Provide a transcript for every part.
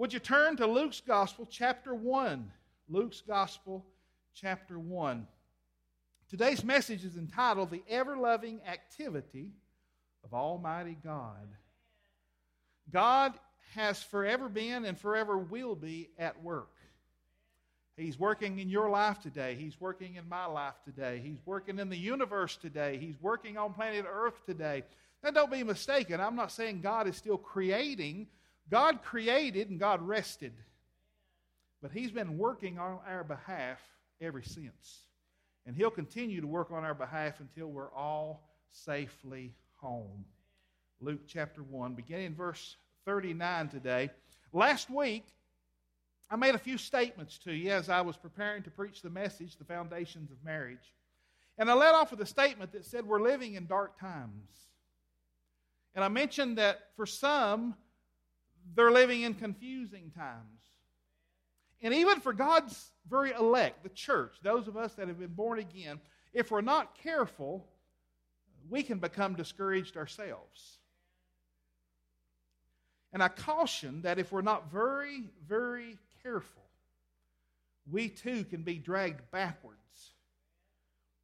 Would you turn to Luke's Gospel, chapter 1? Luke's Gospel, chapter 1. Today's message is entitled The Ever Loving Activity of Almighty God. God has forever been and forever will be at work. He's working in your life today. He's working in my life today. He's working in the universe today. He's working on planet Earth today. Now, don't be mistaken. I'm not saying God is still creating. God created and God rested. But He's been working on our behalf ever since. And He'll continue to work on our behalf until we're all safely home. Luke chapter 1, beginning verse 39 today. Last week, I made a few statements to you as I was preparing to preach the message, The Foundations of Marriage. And I led off with a statement that said, We're living in dark times. And I mentioned that for some, they're living in confusing times. And even for God's very elect, the church, those of us that have been born again, if we're not careful, we can become discouraged ourselves. And I caution that if we're not very, very careful, we too can be dragged backwards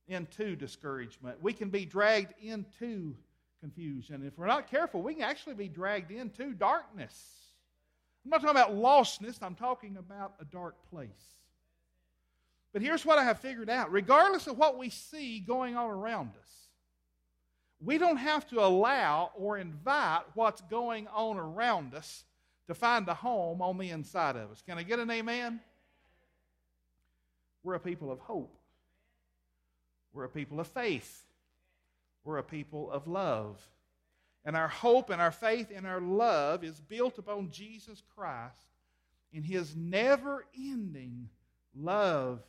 into discouragement. We can be dragged into confusion. If we're not careful, we can actually be dragged into darkness. I'm not talking about lostness, I'm talking about a dark place. But here's what I have figured out regardless of what we see going on around us, we don't have to allow or invite what's going on around us to find a home on the inside of us. Can I get an amen? We're a people of hope. We're a people of faith. We're a people of love. And our hope and our faith and our love is built upon Jesus Christ in his never ending love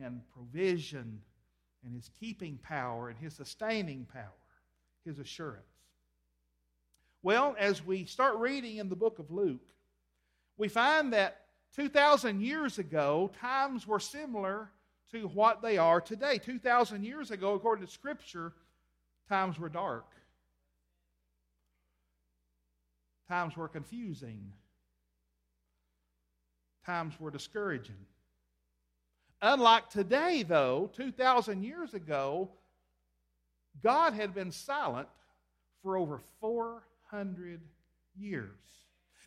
and provision and his keeping power and his sustaining power, his assurance. Well, as we start reading in the book of Luke, we find that 2,000 years ago, times were similar to what they are today. 2,000 years ago, according to Scripture, times were dark, times were confusing, times were discouraging. Unlike today, though, 2,000 years ago, God had been silent for over 400 years.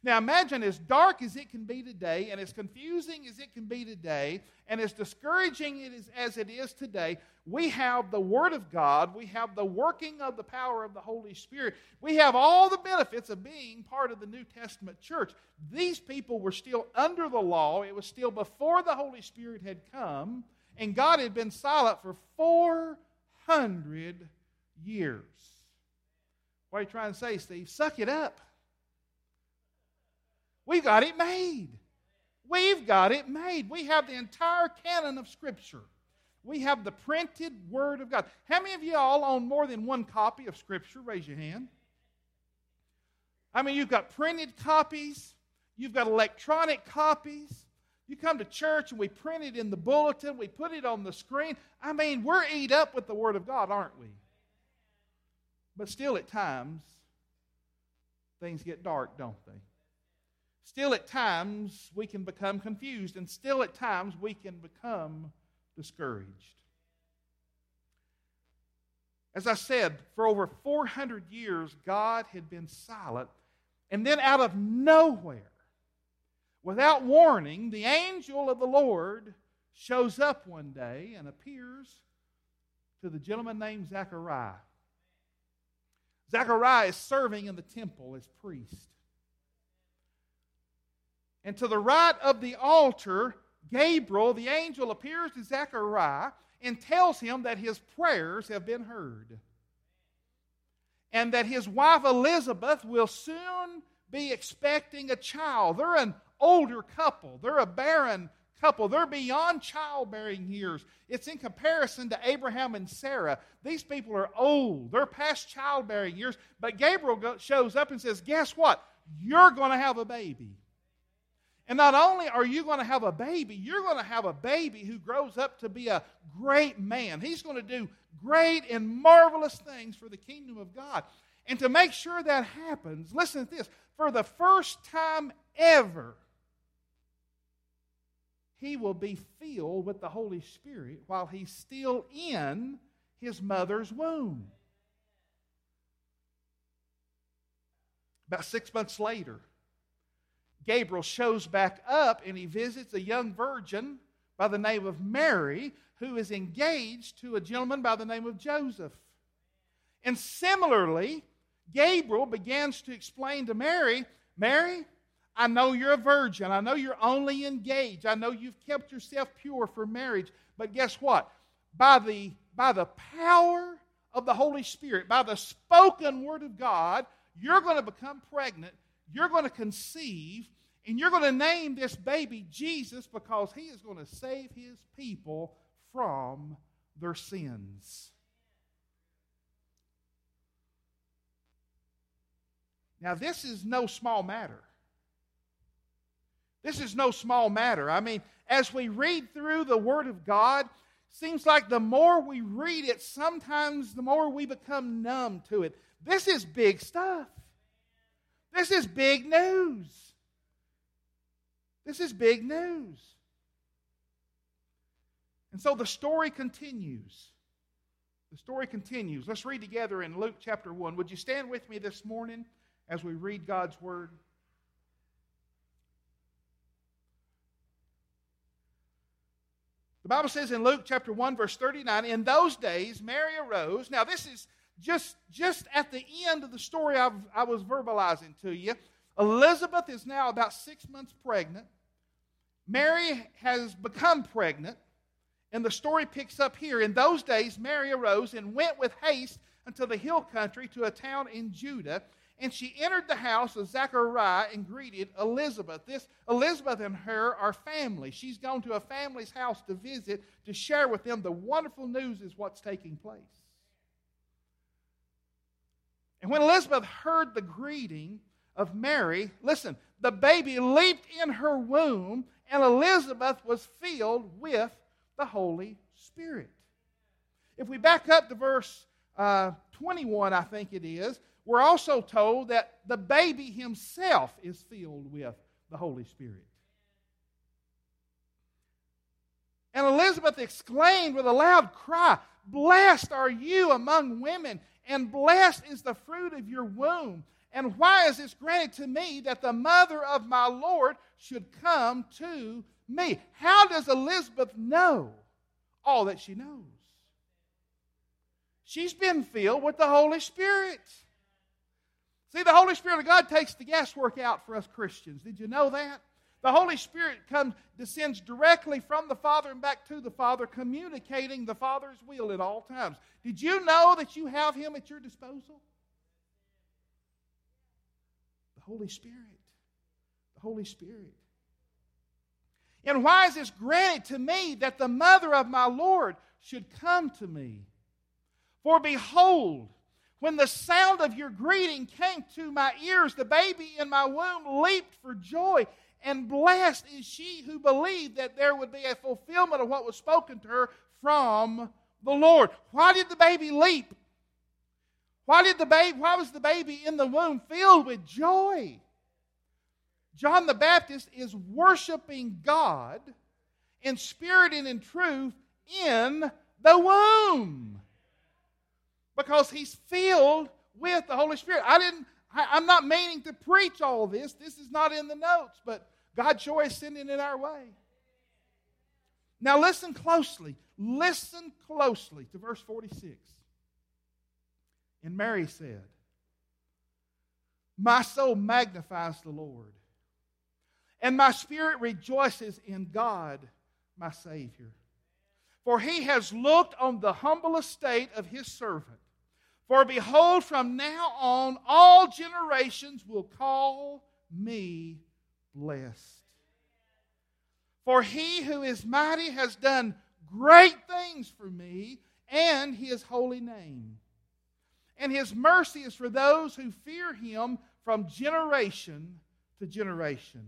Now imagine as dark as it can be today, and as confusing as it can be today, and as discouraging it is, as it is today, we have the Word of God, we have the working of the power of the Holy Spirit, we have all the benefits of being part of the New Testament church. These people were still under the law, it was still before the Holy Spirit had come, and God had been silent for 400 years. What are you trying to say, Steve? Suck it up. We've got it made. We've got it made. We have the entire canon of Scripture. We have the printed Word of God. How many of you all own more than one copy of Scripture? Raise your hand. I mean, you've got printed copies, you've got electronic copies. You come to church and we print it in the bulletin, we put it on the screen. I mean, we're eat up with the Word of God, aren't we? But still, at times, things get dark, don't they? Still, at times, we can become confused, and still, at times, we can become discouraged. As I said, for over 400 years, God had been silent, and then out of nowhere, without warning, the angel of the Lord shows up one day and appears to the gentleman named Zechariah. Zechariah is serving in the temple as priest. And to the right of the altar, Gabriel, the angel, appears to Zechariah and tells him that his prayers have been heard. And that his wife Elizabeth will soon be expecting a child. They're an older couple, they're a barren couple. They're beyond childbearing years. It's in comparison to Abraham and Sarah. These people are old, they're past childbearing years. But Gabriel shows up and says, Guess what? You're going to have a baby. And not only are you going to have a baby, you're going to have a baby who grows up to be a great man. He's going to do great and marvelous things for the kingdom of God. And to make sure that happens, listen to this. for the first time ever, he will be filled with the Holy Spirit while he's still in his mother's womb. About six months later, Gabriel shows back up and he visits a young virgin by the name of Mary who is engaged to a gentleman by the name of Joseph. And similarly, Gabriel begins to explain to Mary Mary, I know you're a virgin. I know you're only engaged. I know you've kept yourself pure for marriage. But guess what? By the, by the power of the Holy Spirit, by the spoken word of God, you're going to become pregnant. You're going to conceive. And you're going to name this baby Jesus because he is going to save his people from their sins. Now, this is no small matter. This is no small matter. I mean, as we read through the Word of God, seems like the more we read it, sometimes the more we become numb to it. This is big stuff. This is big news. This is big news. And so the story continues. The story continues. Let's read together in Luke chapter 1. Would you stand with me this morning? as we read God's Word? The Bible says in Luke chapter 1, verse 39, in those days Mary arose. Now, this is just, just at the end of the story I've, I was verbalizing to you. Elizabeth is now about six months pregnant. Mary has become pregnant. And the story picks up here. In those days, Mary arose and went with haste unto the hill country to a town in Judah and she entered the house of Zechariah and greeted Elizabeth. This Elizabeth and her are family. She's gone to a family's house to visit to share with them the wonderful news is what's taking place. And when Elizabeth heard the greeting of Mary, listen, the baby leaped in her womb, and Elizabeth was filled with the Holy Spirit. If we back up to verse uh, 21, I think it is, we're also told that the baby himself is filled with the Holy Spirit. And Elizabeth exclaimed with a loud cry, Blessed are you among women, and blessed is the fruit of your womb. And why is this granted to me that the mother of my Lord should come to me? How does Elizabeth know all that she knows? She's been filled with the Holy Spirit. See, the Holy Spirit of God takes the guesswork out for us Christians. Did you know that? The Holy Spirit comes, descends directly from the Father and back to the Father, communicating the Father's will at all times. Did you know that you have Him at your disposal? The Holy Spirit. The Holy Spirit. And why is this granted to me that the mother of my Lord should come to me? For behold, when the sound of your greeting came to my ears, the baby in my womb leaped for joy. And blessed is she who believed that there would be a fulfillment of what was spoken to her from the Lord. Why did the baby leap? Why did the baby why was the baby in the womb filled with joy? John the Baptist is worshiping God in spirit and in truth in the womb because he's filled with the Holy Spirit. I didn't, I, am not meaning to preach all this. This is not in the notes, but God joy is sending it our way. Now listen closely. Listen closely to verse 46. And Mary said, My soul magnifies the Lord, and my spirit rejoices in God, my Savior. For he has looked on the humble estate of his servant. For behold, from now on, all generations will call me blessed. For he who is mighty has done great things for me and his holy name. And his mercy is for those who fear him from generation to generation.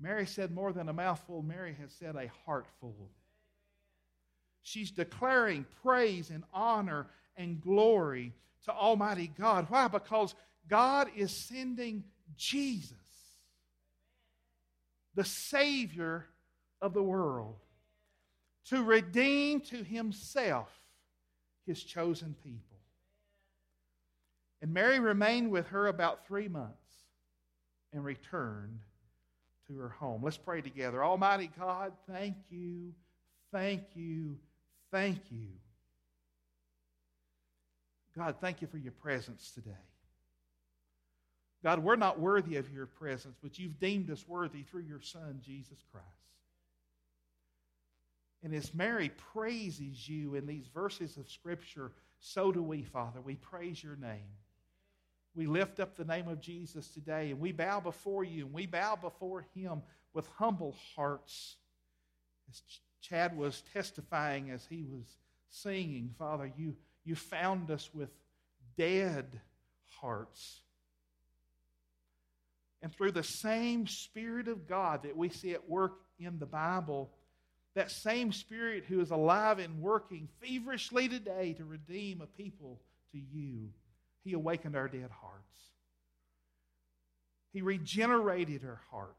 Mary said more than a mouthful, Mary has said a heartful. She's declaring praise and honor and glory to Almighty God. Why? Because God is sending Jesus, the Savior of the world, to redeem to Himself His chosen people. And Mary remained with her about three months and returned to her home. Let's pray together. Almighty God, thank you, thank you, thank you. God, thank you for your presence today. God, we're not worthy of your presence, but you've deemed us worthy through your Son, Jesus Christ. And as Mary praises you in these verses of Scripture, so do we, Father. We praise your name. We lift up the name of Jesus today and we bow before you and we bow before him with humble hearts. As Chad was testifying as he was singing, Father, you, you found us with dead hearts. And through the same Spirit of God that we see at work in the Bible, that same Spirit who is alive and working feverishly today to redeem a people to you. He awakened our dead hearts. He regenerated our hearts.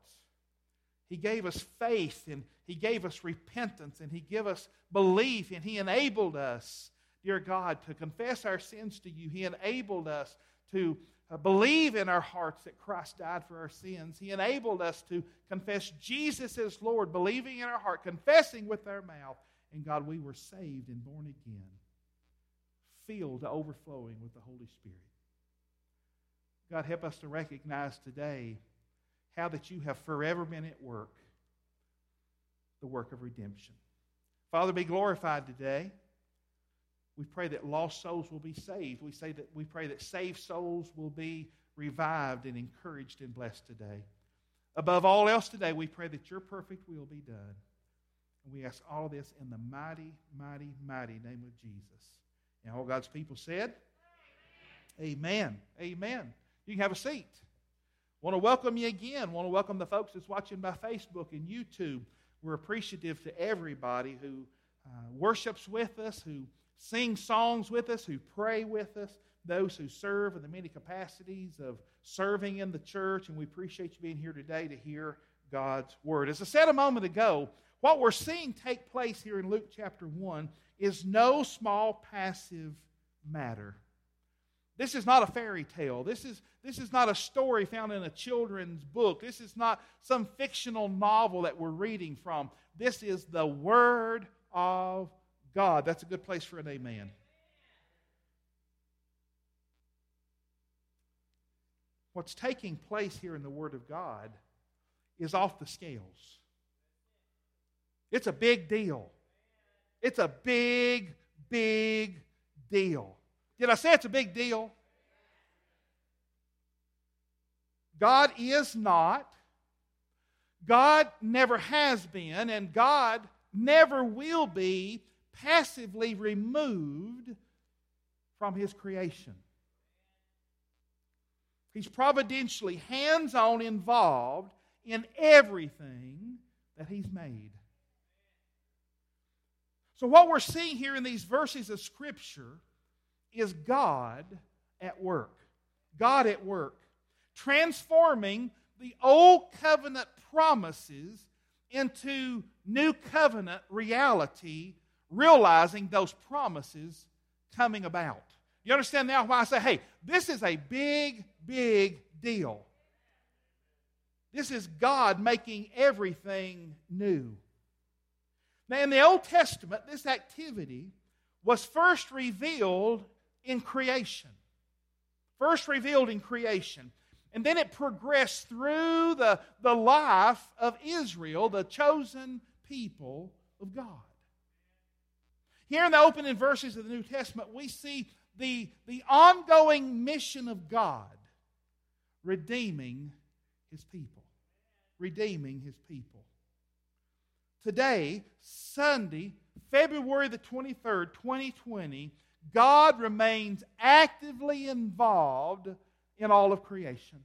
He gave us faith and He gave us repentance and He gave us belief and He enabled us, dear God, to confess our sins to you. He enabled us to uh, believe in our hearts that Christ died for our sins. He enabled us to confess Jesus as Lord, believing in our heart, confessing with our mouth. And God, we were saved and born again filled to overflowing with the Holy Spirit. God, help us to recognize today how that you have forever been at work, the work of redemption. Father, be glorified today. We pray that lost souls will be saved. We say that we pray that saved souls will be revived and encouraged and blessed today. Above all else today, we pray that your perfect will be done. And we ask all this in the mighty, mighty, mighty name of Jesus. And all God's people said, Amen. Amen. You can have a seat. Want to welcome you again. Want to welcome the folks that's watching by Facebook and YouTube. We're appreciative to everybody who uh, worships with us, who sings songs with us, who pray with us, those who serve in the many capacities of serving in the church. And we appreciate you being here today to hear God's word. As I said a moment ago, what we're seeing take place here in Luke chapter 1 is no small passive matter. This is not a fairy tale. This is, this is not a story found in a children's book. This is not some fictional novel that we're reading from. This is the Word of God. That's a good place for an amen. What's taking place here in the Word of God is off the scales. It's a big deal. It's a big, big deal. Did I say it's a big deal? God is not, God never has been, and God never will be passively removed from His creation. He's providentially hands on involved in everything that He's made. So, what we're seeing here in these verses of Scripture is God at work. God at work, transforming the old covenant promises into new covenant reality, realizing those promises coming about. You understand now why I say, hey, this is a big, big deal. This is God making everything new. Now, in the Old Testament, this activity was first revealed in creation. First revealed in creation. And then it progressed through the, the life of Israel, the chosen people of God. Here in the opening verses of the New Testament, we see the, the ongoing mission of God redeeming his people. Redeeming his people. Today, Sunday, February the 23rd, 2020, God remains actively involved in all of creation.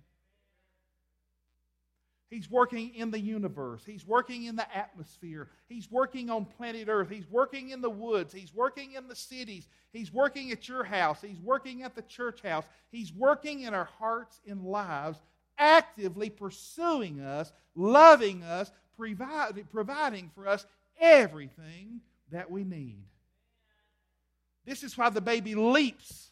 He's working in the universe. He's working in the atmosphere. He's working on planet Earth. He's working in the woods. He's working in the cities. He's working at your house. He's working at the church house. He's working in our hearts and lives, actively pursuing us, loving us, providing for us everything that we need. This is why the baby leaps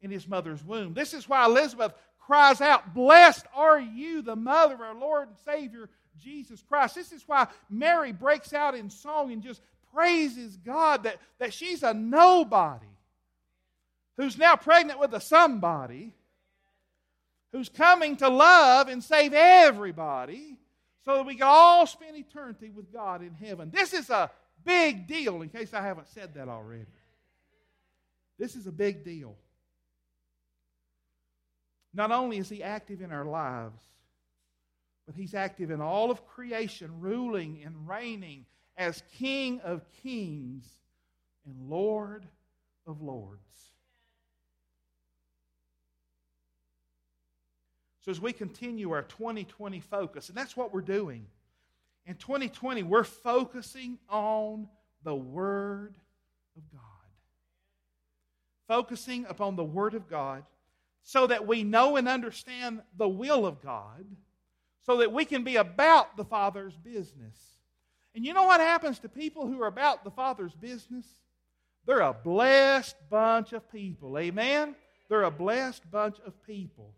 in his mother's womb. This is why Elizabeth cries out, Blessed are you, the mother of our Lord and Savior, Jesus Christ. This is why Mary breaks out in song and just praises God that, that she's a nobody who's now pregnant with a somebody who's coming to love and save everybody so that we can all spend eternity with God in heaven. This is a big deal, in case I haven't said that already. This is a big deal. Not only is He active in our lives, but He's active in all of creation, ruling and reigning as King of kings and Lord of lords. So, as we continue our 2020 focus, and that's what we're doing, in 2020, we're focusing on the Word of God. Focusing upon the Word of God so that we know and understand the will of God, so that we can be about the Father's business. And you know what happens to people who are about the Father's business? They're a blessed bunch of people. Amen? They're a blessed bunch of people.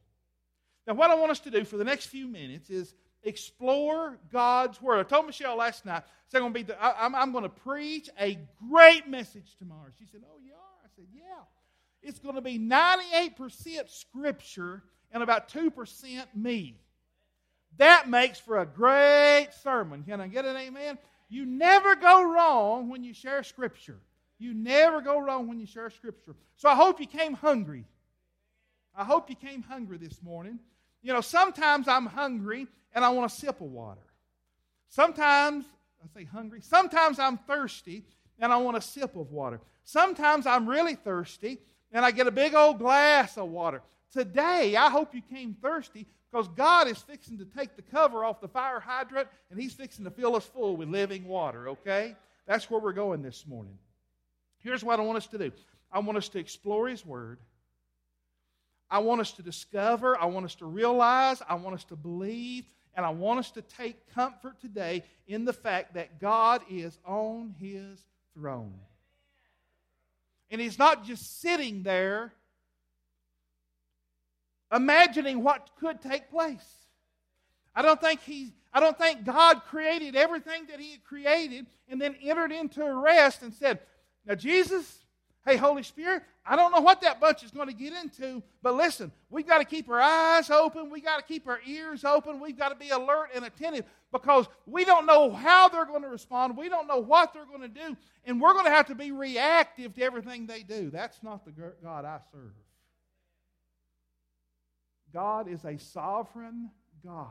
Now, what I want us to do for the next few minutes is explore God's Word. I told Michelle last night, so I'm going to, be the, I, I'm, I'm going to preach a great message tomorrow. She said, Oh, you are? I said, Yeah. It's going to be 98% Scripture and about 2% me. That makes for a great sermon. Can I get an amen? You never go wrong when you share Scripture. You never go wrong when you share Scripture. So I hope you came hungry. I hope you came hungry this morning. You know, sometimes I'm hungry and I want a sip of water. Sometimes, I say hungry, sometimes I'm thirsty and I want a sip of water. Sometimes I'm really thirsty and I get a big old glass of water. Today, I hope you came thirsty because God is fixing to take the cover off the fire hydrant and He's fixing to fill us full with living water, okay? That's where we're going this morning. Here's what I want us to do I want us to explore His Word. I want us to discover, I want us to realize, I want us to believe, and I want us to take comfort today in the fact that God is on his throne. And he's not just sitting there imagining what could take place. I don't think he's I don't think God created everything that he created and then entered into a rest and said, Now, Jesus, Hey, Holy Spirit, I don't know what that bunch is going to get into, but listen, we've got to keep our eyes open. We've got to keep our ears open. We've got to be alert and attentive because we don't know how they're going to respond. We don't know what they're going to do, and we're going to have to be reactive to everything they do. That's not the God I serve. God is a sovereign God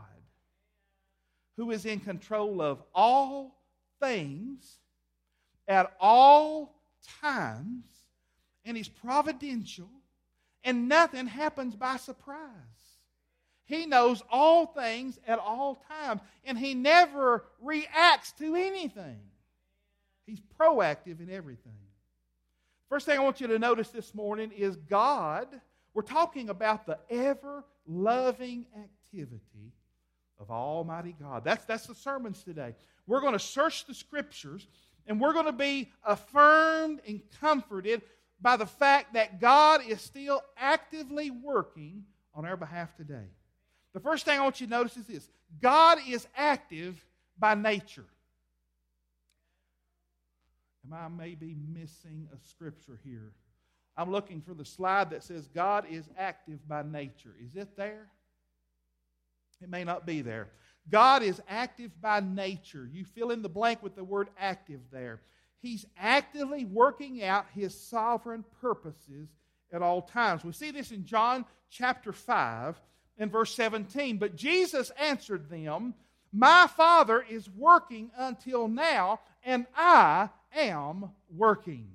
who is in control of all things at all times and He's providential, and nothing happens by surprise. He knows all things at all times, and He never reacts to anything. He's proactive in everything. First thing I want you to notice this morning is God. We're talking about the ever loving activity of Almighty God. That's, that's the sermons today. We're going to search the scriptures and we're going to be affirmed and comforted by the fact that God is still actively working on our behalf today. The first thing I want you to notice is this God is active by nature. Am I maybe missing a scripture here? I'm looking for the slide that says God is active by nature. Is it there? It may not be there. God is active by nature. You fill in the blank with the word active there. He's actively working out his sovereign purposes at all times. We see this in John chapter 5 and verse 17. But Jesus answered them, My Father is working until now, and I am working.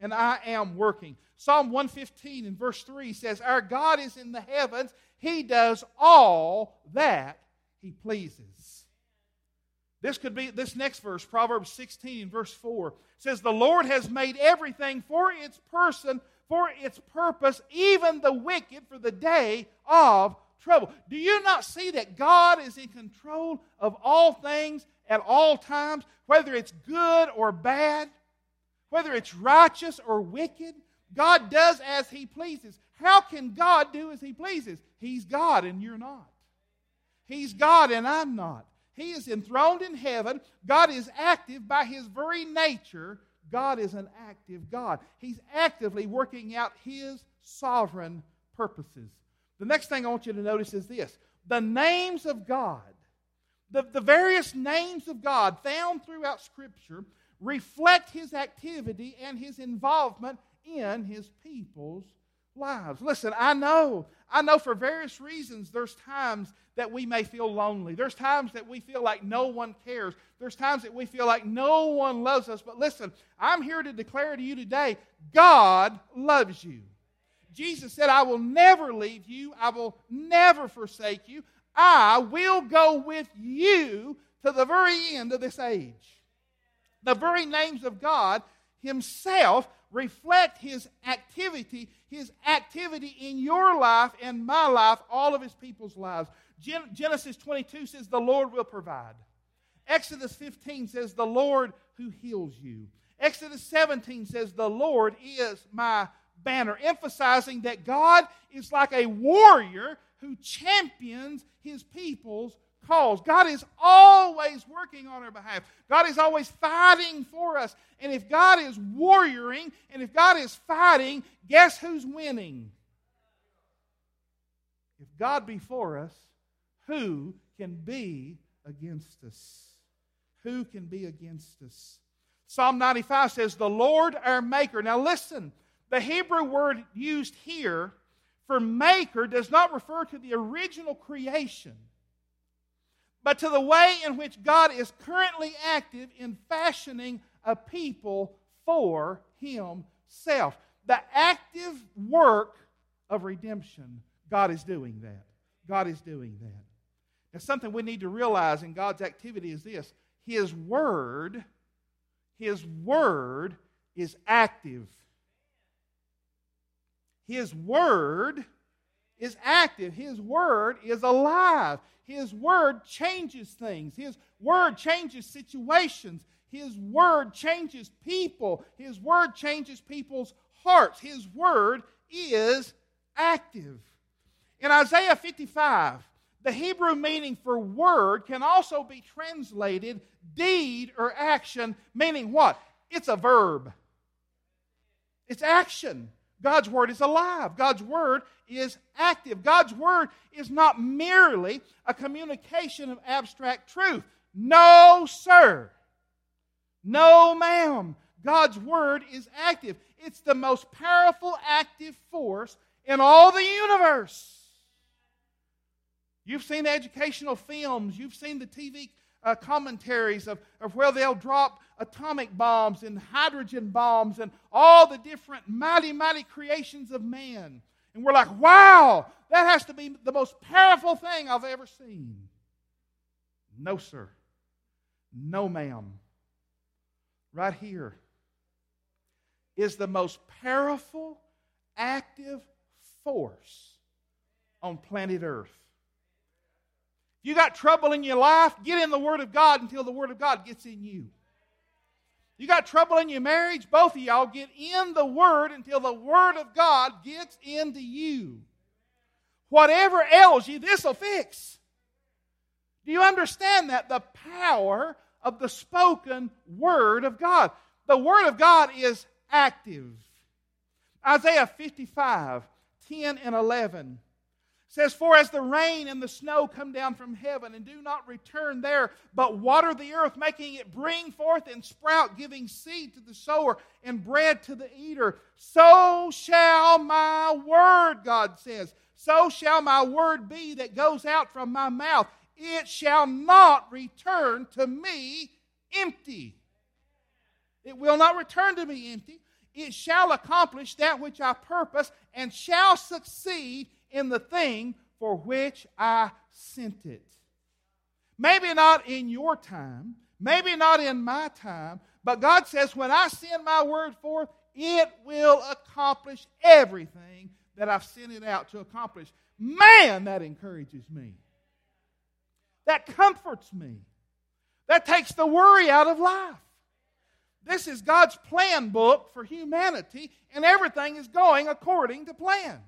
And I am working. Psalm 115 and verse 3 says, Our God is in the heavens, He does all that He pleases. This could be this next verse, Proverbs 16 verse 4 says, The Lord has made everything for its person, for its purpose, even the wicked for the day of trouble. Do you not see that God is in control of all things at all times, whether it's good or bad, whether it's righteous or wicked? God does as He pleases. How can God do as He pleases? He's God and you're not. He's God and I'm not. He is enthroned in heaven. God is active by His very nature. God is an active God. He's actively working out His sovereign purposes. The next thing I want you to notice is this the names of God, the, the various names of God found throughout Scripture reflect His activity and His involvement in His people's lives. Listen, I know, I know for various reasons there's times that we may feel lonely. There's times that we feel like no one cares. There's times that we feel like no one loves us. But listen, I'm here to declare to you today God loves you. Jesus said, I will never leave you, I will never forsake you. I will go with you to the very end of this age. The very names of God Himself reflect His activity, His activity in your life and my life, all of His people's lives. Genesis 22 says, The Lord will provide. Exodus 15 says, The Lord who heals you. Exodus 17 says, The Lord is my banner, emphasizing that God is like a warrior who champions his people's cause. God is always working on our behalf. God is always fighting for us. And if God is warrioring and if God is fighting, guess who's winning? If God be for us, who can be against us? Who can be against us? Psalm 95 says, The Lord our Maker. Now listen, the Hebrew word used here for maker does not refer to the original creation, but to the way in which God is currently active in fashioning a people for Himself. The active work of redemption, God is doing that. God is doing that. Now, something we need to realize in God's activity is this His Word, His Word is active. His Word is active. His Word is alive. His Word changes things. His Word changes situations. His Word changes people. His Word changes people's hearts. His Word is active. In Isaiah 55, the Hebrew meaning for word can also be translated deed or action, meaning what? It's a verb. It's action. God's Word is alive. God's Word is active. God's Word is not merely a communication of abstract truth. No, sir. No, ma'am. God's Word is active. It's the most powerful active force in all the universe. You've seen educational films, you've seen the TV uh, commentaries of, of where they'll drop atomic bombs and hydrogen bombs and all the different mighty, mighty creations of man. And we're like, wow, that has to be the most powerful thing I've ever seen. No, sir. No, ma'am. Right here is the most powerful, active force on planet Earth. You got trouble in your life, get in the Word of God until the Word of God gets in you. You got trouble in your marriage, both of y'all get in the Word until the Word of God gets into you. Whatever ails you, this will fix. Do you understand that? The power of the spoken Word of God. The Word of God is active. Isaiah 55, 10 and 11 says, For as the rain and the snow come down from heaven and do not return there, but water the earth, making it bring forth and sprout, giving seed to the sower and bread to the eater, so shall my word, God says, so shall my word be that goes out from my mouth. It shall not return to me empty. It will not return to me empty. It shall accomplish that which I purpose and shall succeed in the thing for which I sent it. Maybe not in your time, maybe not in my time, but God says, when I send my word forth, it will accomplish everything that I've sent it out to accomplish. Man, that encourages me. That comforts me. That takes the worry out of life. This is God's plan book for humanity, and everything is going according to plan.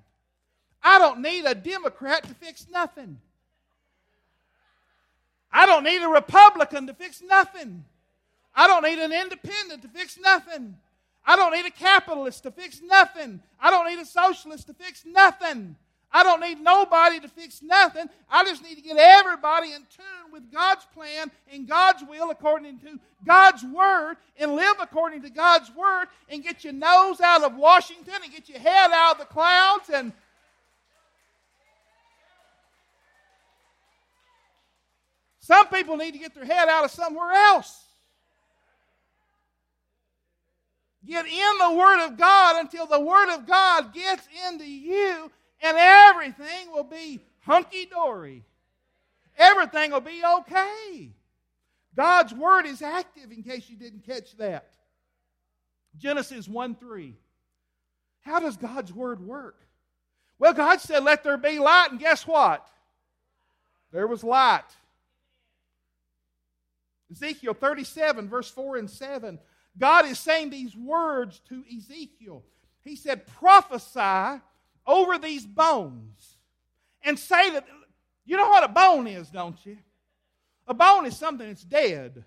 I don't need a Democrat to fix nothing. I don't need a Republican to fix nothing. I don't need an independent to fix nothing. I don't need a capitalist to fix nothing. I don't need a socialist to fix nothing. I don't need nobody to fix nothing. I just need to get everybody in tune with God's plan and God's will according to God's word and live according to God's word and get your nose out of Washington and get your head out of the clouds and Some people need to get their head out of somewhere else. Get in the Word of God until the Word of God gets into you, and everything will be hunky dory. Everything will be okay. God's Word is active, in case you didn't catch that. Genesis 1 3. How does God's Word work? Well, God said, Let there be light, and guess what? There was light. Ezekiel 37, verse 4 and 7. God is saying these words to Ezekiel. He said, Prophesy over these bones and say that, you know what a bone is, don't you? A bone is something that's dead.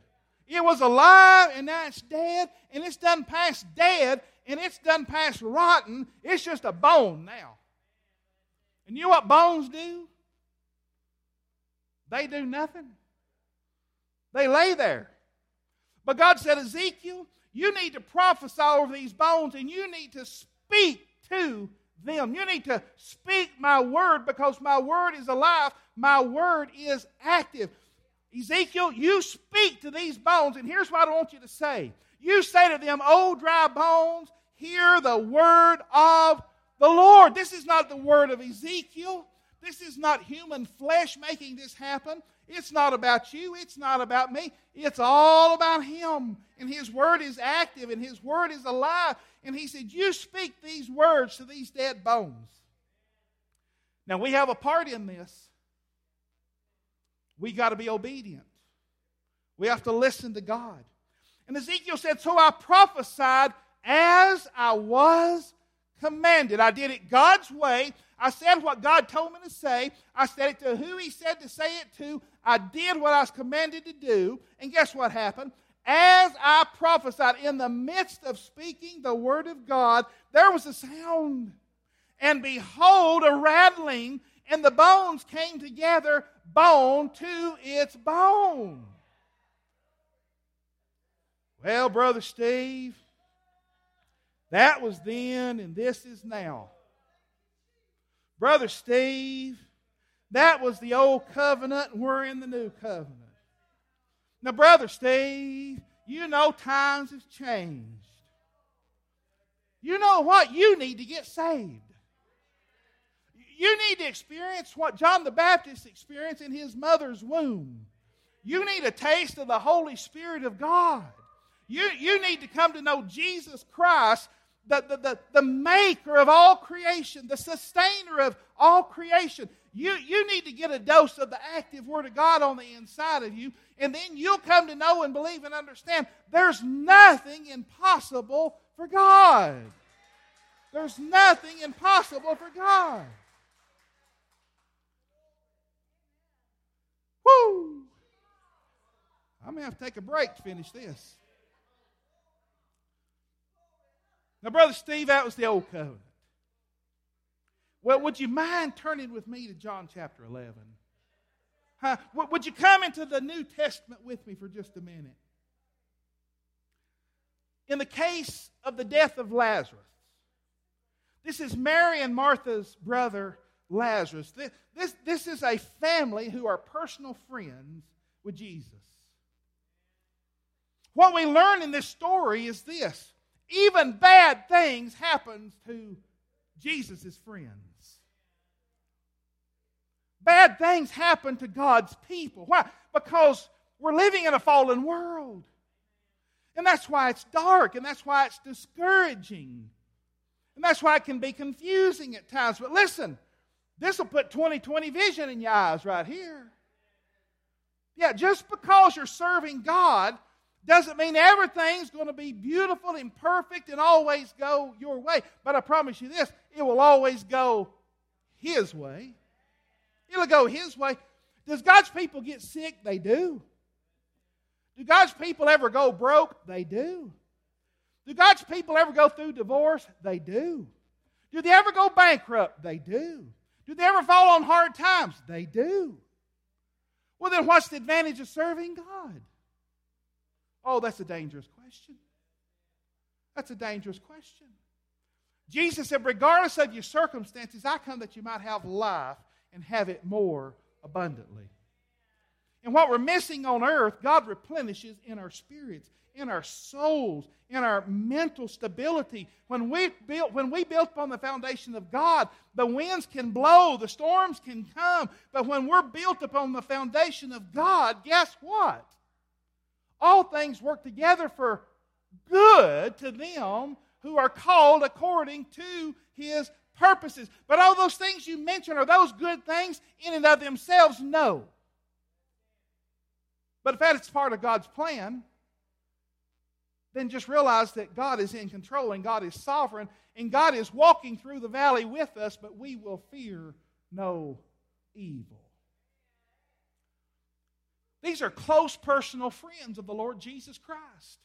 It was alive and now it's dead, and it's done past dead, and it's done past rotten. It's just a bone now. And you know what bones do? They do nothing. They lay there. But God said, Ezekiel, you need to prophesy over these bones and you need to speak to them. You need to speak my word because my word is alive, my word is active. Ezekiel, you speak to these bones, and here's what I want you to say. You say to them, O dry bones, hear the word of the Lord. This is not the word of Ezekiel. This is not human flesh making this happen. It's not about you. It's not about me. It's all about Him. And His Word is active and His Word is alive. And He said, You speak these words to these dead bones. Now, we have a part in this. We got to be obedient. We have to listen to God. And Ezekiel said, So I prophesied as I was commanded. I did it God's way. I said what God told me to say. I said it to who He said to say it to. I did what I was commanded to do. And guess what happened? As I prophesied, in the midst of speaking the word of God, there was a sound. And behold, a rattling, and the bones came together, bone to its bone. Well, Brother Steve, that was then, and this is now. Brother Steve, that was the old covenant, and we're in the new covenant. Now, Brother Steve, you know times have changed. You know what? You need to get saved. You need to experience what John the Baptist experienced in his mother's womb. You need a taste of the Holy Spirit of God. You, you need to come to know Jesus Christ the, the, the, the maker of all creation, the sustainer of all creation. You, you need to get a dose of the active Word of God on the inside of you, and then you'll come to know and believe and understand there's nothing impossible for God. There's nothing impossible for God. Woo! I'm going to have to take a break to finish this. Now, Brother Steve, that was the old covenant. Well, would you mind turning with me to John chapter 11? Huh? Would you come into the New Testament with me for just a minute? In the case of the death of Lazarus, this is Mary and Martha's brother Lazarus. This, this, this is a family who are personal friends with Jesus. What we learn in this story is this even bad things happen to Jesus' friends. Bad things happen to God's people. Why? Because we're living in a fallen world. And that's why it's dark, and that's why it's discouraging. And that's why it can be confusing at times. But listen, this will put 2020 vision in your eyes right here. Yeah, just because you're serving God doesn't mean everything's going to be beautiful and perfect and always go your way. But I promise you this it will always go His way. It'll go His way. Does God's people get sick? They do. Do God's people ever go broke? They do. Do God's people ever go through divorce? They do. Do they ever go bankrupt? They do. Do they ever fall on hard times? They do. Well, then what's the advantage of serving God? Oh, that's a dangerous question. That's a dangerous question. Jesus said, regardless of your circumstances, I come that you might have life and have it more abundantly. And what we're missing on earth, God replenishes in our spirits, in our souls, in our mental stability. When we build, when we build upon the foundation of God, the winds can blow, the storms can come. But when we're built upon the foundation of God, guess what? All things work together for good to them who are called according to his purposes. But all those things you mentioned, are those good things in and of themselves? No. But if that is part of God's plan, then just realize that God is in control and God is sovereign and God is walking through the valley with us, but we will fear no evil. These are close personal friends of the Lord Jesus Christ.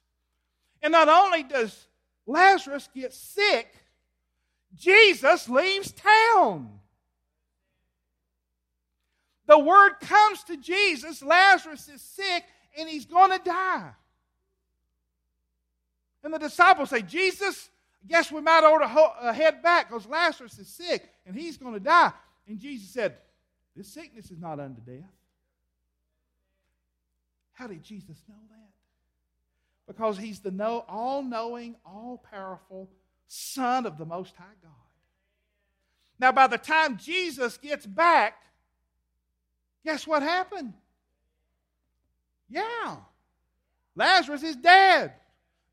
And not only does Lazarus get sick, Jesus leaves town. The word comes to Jesus Lazarus is sick and he's going to die. And the disciples say, Jesus, I guess we might ought to uh, head back because Lazarus is sick and he's going to die. And Jesus said, This sickness is not unto death. How did Jesus know that? Because he's the know, all knowing, all powerful Son of the Most High God. Now, by the time Jesus gets back, guess what happened? Yeah, Lazarus is dead.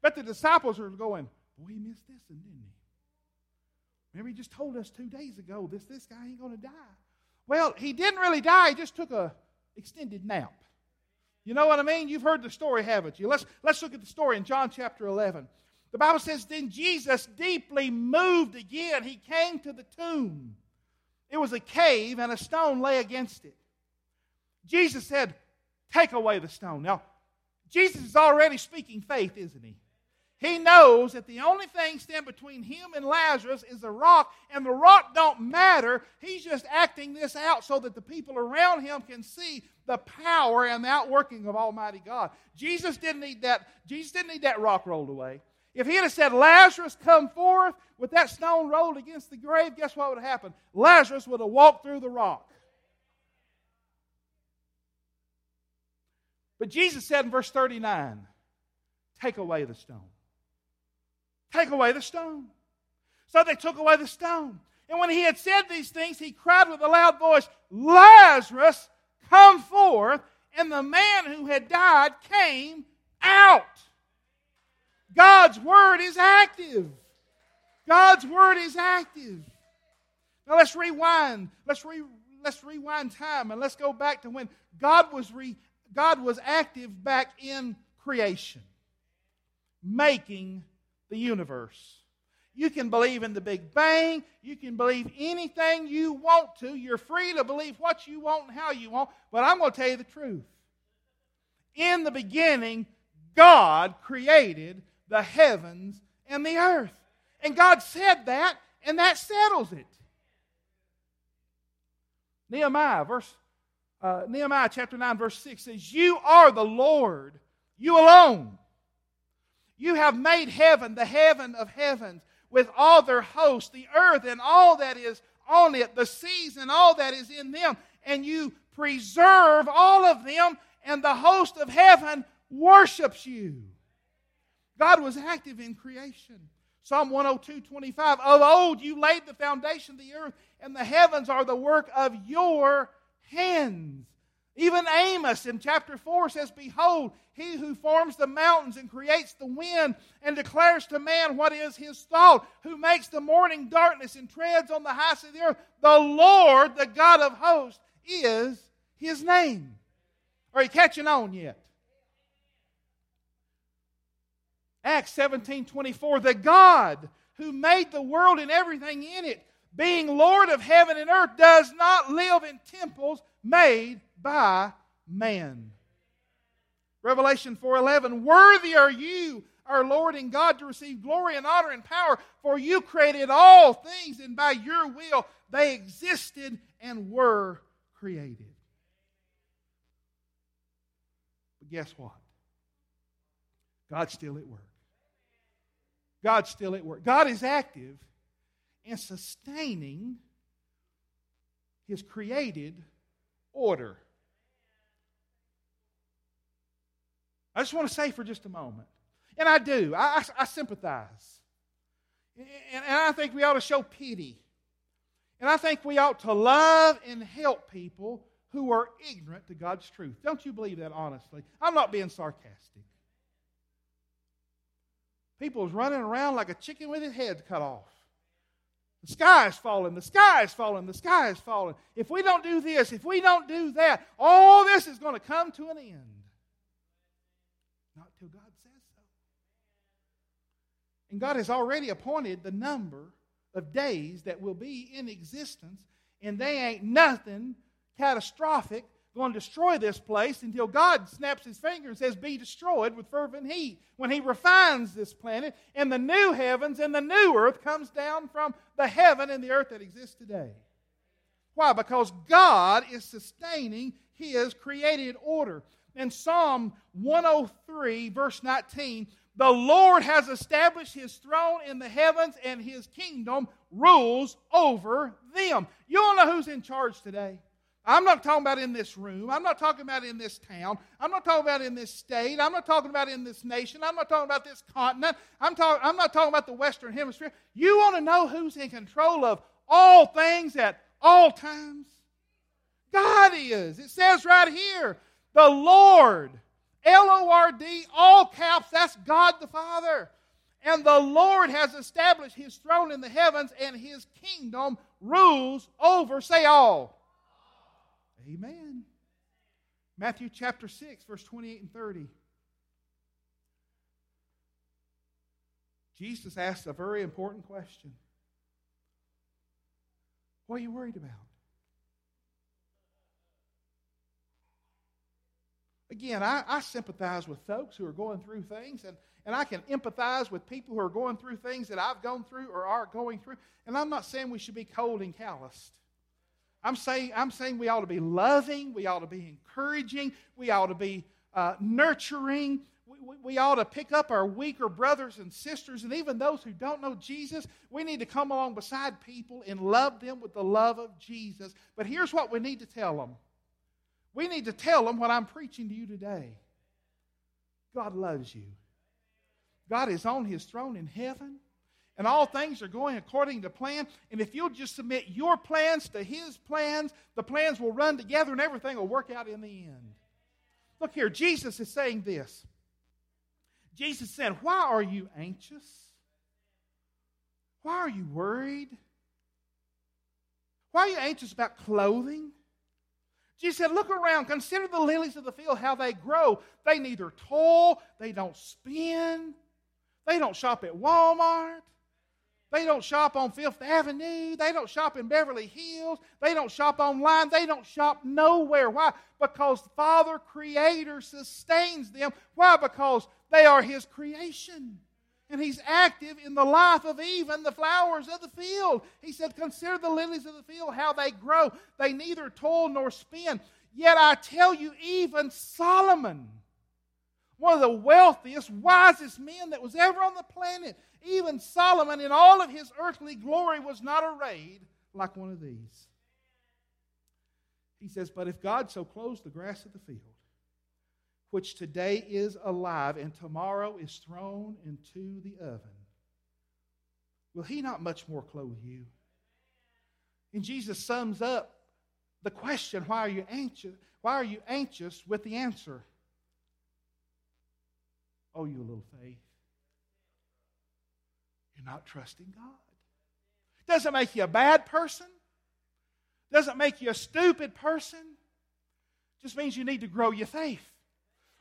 But the disciples are going, Boy, he missed this one, didn't he? Remember, he just told us two days ago this, this guy ain't going to die. Well, he didn't really die, he just took a extended nap. You know what I mean? You've heard the story, haven't you? Let's, let's look at the story in John chapter 11. The Bible says, Then Jesus, deeply moved again, he came to the tomb. It was a cave, and a stone lay against it. Jesus said, Take away the stone. Now, Jesus is already speaking faith, isn't he? He knows that the only thing stand between him and Lazarus is a rock, and the rock don't matter. He's just acting this out so that the people around him can see the power and the outworking of Almighty God. Jesus didn't need that. Jesus didn't need that rock rolled away. If he had said, Lazarus, come forth, with that stone rolled against the grave, guess what would have happened? Lazarus would have walked through the rock. But Jesus said in verse 39, Take away the stone. Take away the stone. So they took away the stone. And when he had said these things, he cried with a loud voice, Lazarus, come forth. And the man who had died came out. God's word is active. God's word is active. Now let's rewind. Let's re, let's rewind time and let's go back to when God was re, God was active back in creation, making the universe. You can believe in the Big Bang. You can believe anything you want to. You're free to believe what you want and how you want. But I'm going to tell you the truth. In the beginning, God created the heavens and the earth. And God said that, and that settles it. Nehemiah, verse, uh, Nehemiah chapter 9, verse 6 says, You are the Lord, you alone. You have made heaven, the heaven of heavens, with all their hosts, the earth and all that is on it, the seas and all that is in them, and you preserve all of them, and the host of heaven worships you. God was active in creation. Psalm 102 25. Of old you laid the foundation of the earth, and the heavens are the work of your hands. Even Amos in chapter 4 says, Behold, he who forms the mountains and creates the wind and declares to man what is his thought, who makes the morning darkness and treads on the heights of the earth. The Lord, the God of hosts, is his name. Are you catching on yet? Acts 17 24, the God who made the world and everything in it, being Lord of heaven and earth, does not live in temples made by man. Revelation 4:11 Worthy are you our Lord and God to receive glory and honor and power for you created all things and by your will they existed and were created. But guess what? God's still at work. God's still at work. God is active in sustaining his created order. I just want to say for just a moment, and I do, I, I, I sympathize. And, and I think we ought to show pity. And I think we ought to love and help people who are ignorant to God's truth. Don't you believe that honestly? I'm not being sarcastic. People's running around like a chicken with its head cut off. The sky is falling, the sky is falling, the sky is falling. If we don't do this, if we don't do that, all this is going to come to an end. Not till God says so. And God has already appointed the number of days that will be in existence, and they ain't nothing catastrophic going to destroy this place until God snaps his finger and says, Be destroyed with fervent heat. When he refines this planet, and the new heavens and the new earth comes down from the heaven and the earth that exists today. Why? Because God is sustaining his created order. In Psalm 103, verse 19, the Lord has established his throne in the heavens, and his kingdom rules over them. You all know who's in charge today? I'm not talking about in this room. I'm not talking about in this town. I'm not talking about in this state. I'm not talking about in this nation. I'm not talking about this continent. I'm, talk, I'm not talking about the Western Hemisphere. You want to know who's in control of all things at all times? God is. It says right here, the Lord. L O R D, all caps, that's God the Father. And the Lord has established his throne in the heavens, and his kingdom rules over, say all Amen. Matthew chapter 6, verse 28 and 30. Jesus asked a very important question What are you worried about? Again, I, I, sympathize with folks who are going through things, and, and I can empathize with people who are going through things that I've gone through or are going through. And I'm not saying we should be cold and calloused. I'm saying, I'm saying we ought to be loving, we ought to be encouraging, we ought to be uh, nurturing, we, we, we ought to pick up our weaker brothers and sisters, and even those who don't know Jesus. We need to come along beside people and love them with the love of Jesus. But here's what we need to tell them we need to tell them what I'm preaching to you today. God loves you, God is on his throne in heaven and all things are going according to plan. And if you'll just submit your plans to His plans, the plans will run together and everything will work out in the end. Look here, Jesus is saying this. Jesus said, Why are you anxious? Why are you worried? Why are you anxious about clothing? Jesus said, Look around, consider the lilies of the field, how they grow. They neither toil, they don't spin, they don't shop at Walmart. They don't shop on Fifth Avenue. They don't shop in Beverly Hills. They don't shop online. They don't shop nowhere. Why? Because Father Creator sustains them. Why? Because they are His creation. And he's active in the life of even the flowers of the field. He said, Consider the lilies of the field, how they grow. They neither toil nor spin. Yet I tell you, even Solomon, one of the wealthiest, wisest men that was ever on the planet, even Solomon, in all of his earthly glory, was not arrayed like one of these. He says, But if God so clothes the grass of the field, which today is alive and tomorrow is thrown into the oven, will he not much more clothe you? And Jesus sums up the question, why are you anxious? Why are you anxious with the answer? Oh, you little faith. You're not trusting God. Doesn't make you a bad person. Doesn't make you a stupid person. Just means you need to grow your faith.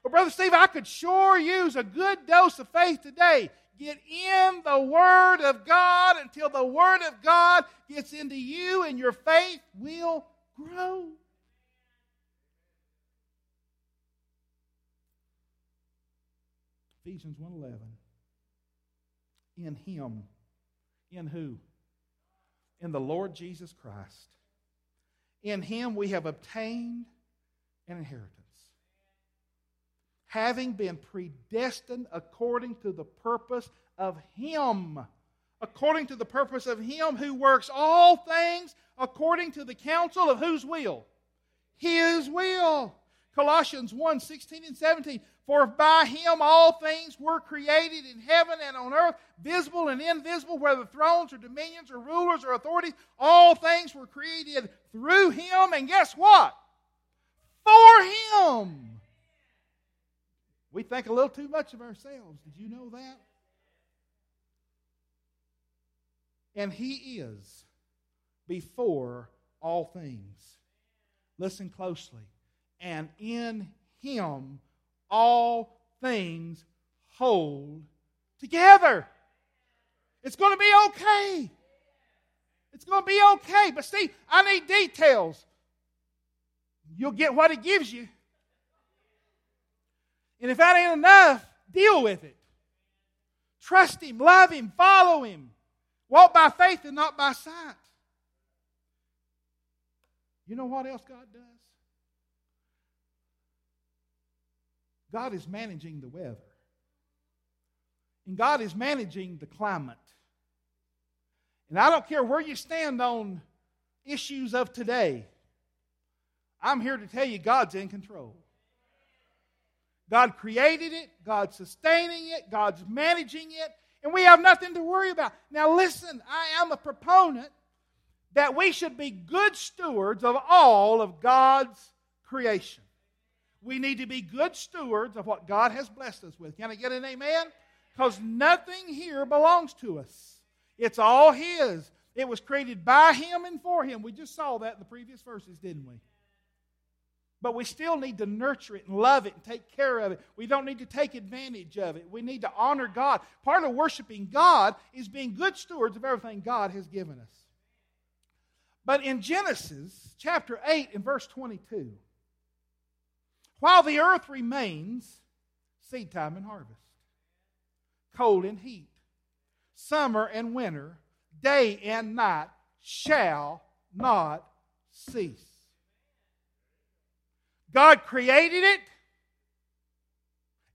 Well, Brother Steve, I could sure use a good dose of faith today. Get in the Word of God until the Word of God gets into you and your faith will grow. Ephesians 1:11 In him in who? In the Lord Jesus Christ. In him we have obtained an inheritance having been predestined according to the purpose of Him. According to the purpose of Him who works all things according to the counsel of whose will? His will. Colossians 1 16 and 17. For by him all things were created in heaven and on earth, visible and invisible, whether thrones or dominions or rulers or authorities, all things were created through him. And guess what? For him. We think a little too much of ourselves. Did you know that? And He is before all things. Listen closely. And in Him all things hold together. It's going to be okay. It's going to be okay. But see, I need details. You'll get what He gives you. And if that ain't enough, deal with it. Trust Him, love Him, follow Him. Walk by faith and not by sight. You know what else God does? God is managing the weather. And God is managing the climate. And I don't care where you stand on issues of today, I'm here to tell you God's in control. God created it, God's sustaining it, God's managing it, and we have nothing to worry about. Now, listen, I am a proponent that we should be good stewards of all of God's creation. We need to be good stewards of what God has blessed us with. Can I get an amen? Because nothing here belongs to us, it's all His. It was created by Him and for Him. We just saw that in the previous verses, didn't we? But we still need to nurture it and love it and take care of it. We don't need to take advantage of it. We need to honor God. Part of worshiping God is being good stewards of everything God has given us. But in Genesis chapter 8 and verse 22, while the earth remains, seed time and harvest, cold and heat, summer and winter, day and night shall not cease. God created it,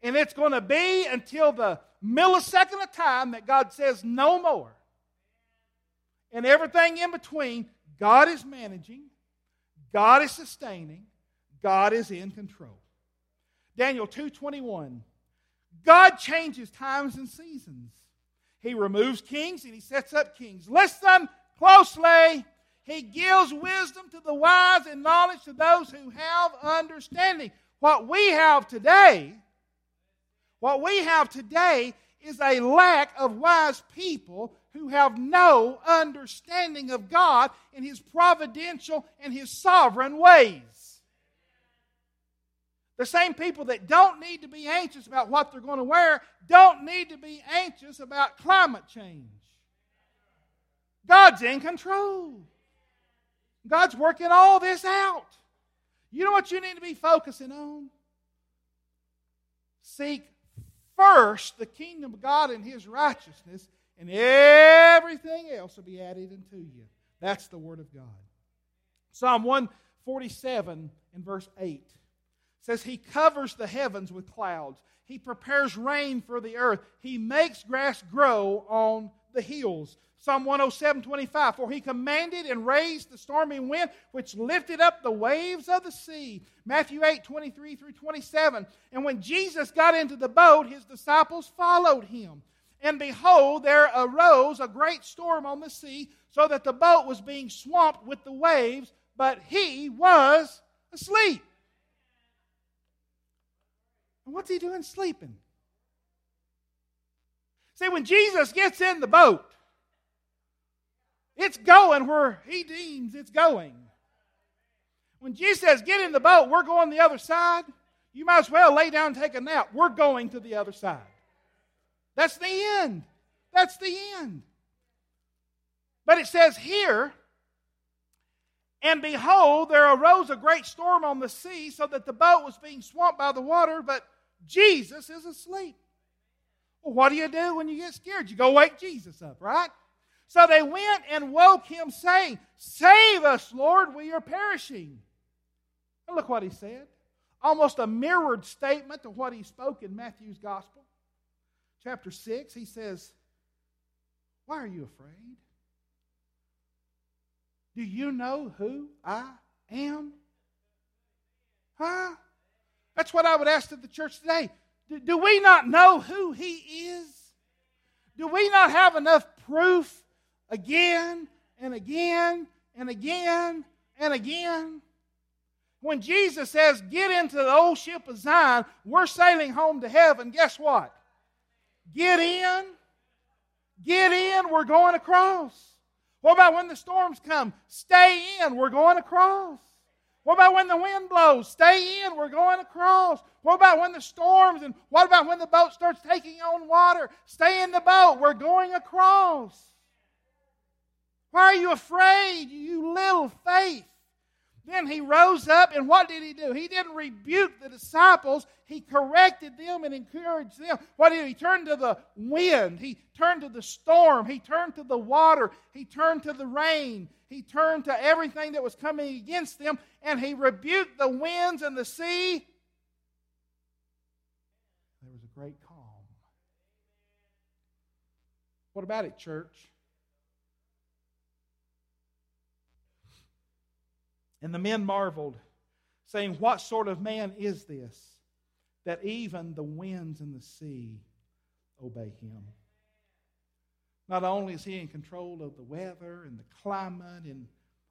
and it's going to be until the millisecond of time that God says no more. And everything in between, God is managing, God is sustaining, God is in control. Daniel 2:21 God changes times and seasons. He removes kings and he sets up kings. Listen closely. He gives wisdom to the wise and knowledge to those who have understanding. What we have today, what we have today is a lack of wise people who have no understanding of God in His providential and His sovereign ways. The same people that don't need to be anxious about what they're going to wear don't need to be anxious about climate change. God's in control. God's working all this out. You know what you need to be focusing on? Seek first the kingdom of God and his righteousness, and everything else will be added unto you. That's the word of God. Psalm 147 and verse 8 says, He covers the heavens with clouds. He prepares rain for the earth. He makes grass grow on the hills. Psalm 107, 25. For he commanded and raised the stormy wind, which lifted up the waves of the sea. Matthew 8, 23 through 27. And when Jesus got into the boat, his disciples followed him. And behold, there arose a great storm on the sea, so that the boat was being swamped with the waves, but he was asleep. And what's he doing sleeping? See, when Jesus gets in the boat, it's going where he deems it's going. When Jesus says, Get in the boat, we're going the other side, you might as well lay down and take a nap. We're going to the other side. That's the end. That's the end. But it says here, and behold, there arose a great storm on the sea, so that the boat was being swamped by the water, but Jesus is asleep. Well, what do you do when you get scared? You go wake Jesus up, right? So they went and woke him, saying, Save us, Lord, we are perishing. And look what he said. Almost a mirrored statement to what he spoke in Matthew's Gospel. Chapter 6, he says, Why are you afraid? Do you know who I am? Huh? That's what I would ask to the church today. Do, do we not know who He is? Do we not have enough proof again and again and again and again? When Jesus says, Get into the old ship of Zion, we're sailing home to heaven, guess what? Get in. Get in. We're going across. What about when the storms come? Stay in. We're going across. What about when the wind blows? Stay in. We're going across. What about when the storms and what about when the boat starts taking on water? Stay in the boat. We're going across. Why are you afraid, you little faith? Then he rose up, and what did he do? He didn't rebuke the disciples, he corrected them and encouraged them. What did he? He turned to the wind, he turned to the storm, he turned to the water, he turned to the rain, he turned to everything that was coming against them, and he rebuked the winds and the sea. There was a great calm. What about it, church? And the men marveled, saying, What sort of man is this, that even the winds and the sea obey him? Not only is he in control of the weather and the climate and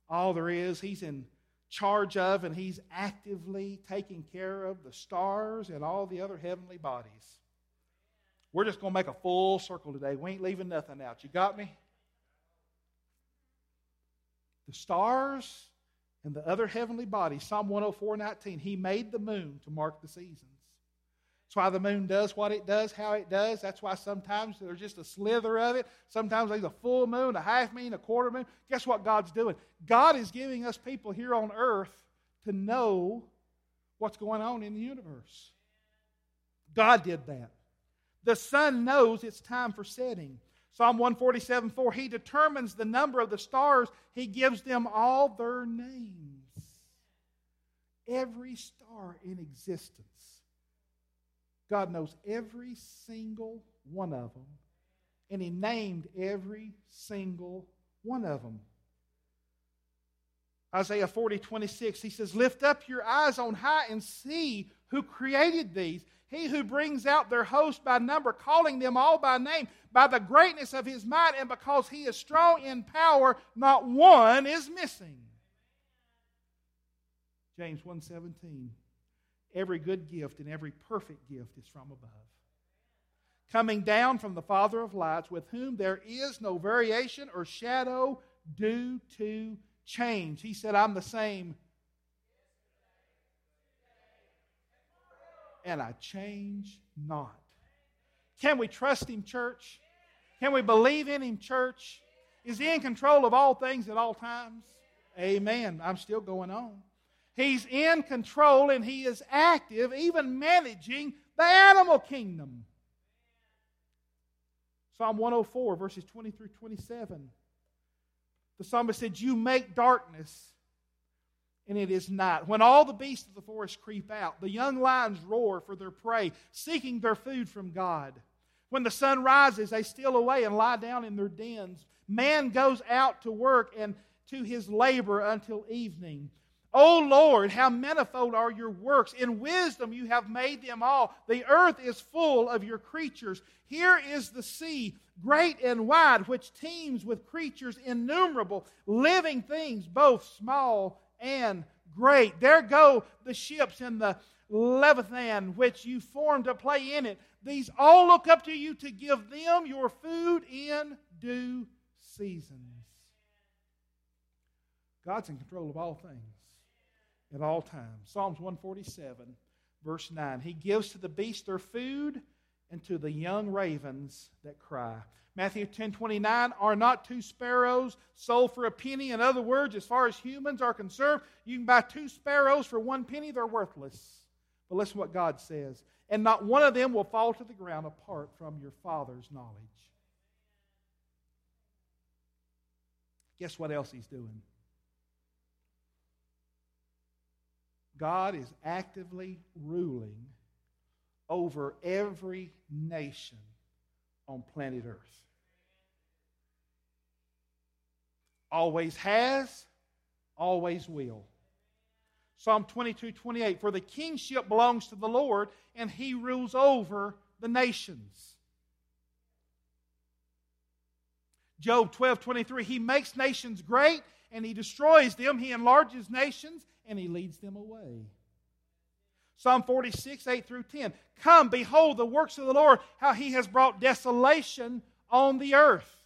all there is, he's in charge of and he's actively taking care of the stars and all the other heavenly bodies. We're just going to make a full circle today. We ain't leaving nothing out. You got me? The stars and the other heavenly bodies, Psalm 104 19, he made the moon to mark the seasons. That's why the moon does what it does, how it does. That's why sometimes there's just a slither of it. Sometimes there's a full moon, a half moon, a quarter moon. Guess what God's doing? God is giving us people here on earth to know what's going on in the universe. God did that. The sun knows it's time for setting. Psalm 147 4, He determines the number of the stars, He gives them all their names. Every star in existence. God knows every single one of them, and He named every single one of them. Isaiah 40, 26, he says, Lift up your eyes on high and see who created these. He who brings out their host by number, calling them all by name, by the greatness of his might, and because he is strong in power, not one is missing. James 1:17 Every good gift and every perfect gift is from above. Coming down from the Father of lights, with whom there is no variation or shadow due to change. He said, I'm the same and I change not. Can we trust Him, church? Can we believe in Him, church? Is He in control of all things at all times? Amen. I'm still going on. He's in control and He is active, even managing the animal kingdom. Psalm 104, verses 20 through 27. The psalmist said, You make darkness, and it is night. When all the beasts of the forest creep out, the young lions roar for their prey, seeking their food from God. When the sun rises, they steal away and lie down in their dens. Man goes out to work and to his labor until evening. O Lord, how manifold are your works. In wisdom you have made them all. The earth is full of your creatures. Here is the sea, great and wide, which teems with creatures innumerable, living things, both small and great. There go the ships in the Leviathan, which you formed to play in it. These all look up to you to give them your food in due seasons. God's in control of all things at all times. Psalms 147, verse 9. He gives to the beasts their food and to the young ravens that cry. Matthew 10 29, are not two sparrows sold for a penny? In other words, as far as humans are concerned, you can buy two sparrows for one penny, they're worthless. But listen what God says. And not one of them will fall to the ground apart from your Father's knowledge. Guess what else He's doing? God is actively ruling over every nation on planet Earth. Always has, always will. Psalm 22 28 For the kingship belongs to the Lord, and he rules over the nations. Job 12 23 He makes nations great, and he destroys them. He enlarges nations and he leads them away. Psalm 46, 8 through 10. Come, behold the works of the Lord, how he has brought desolation on the earth.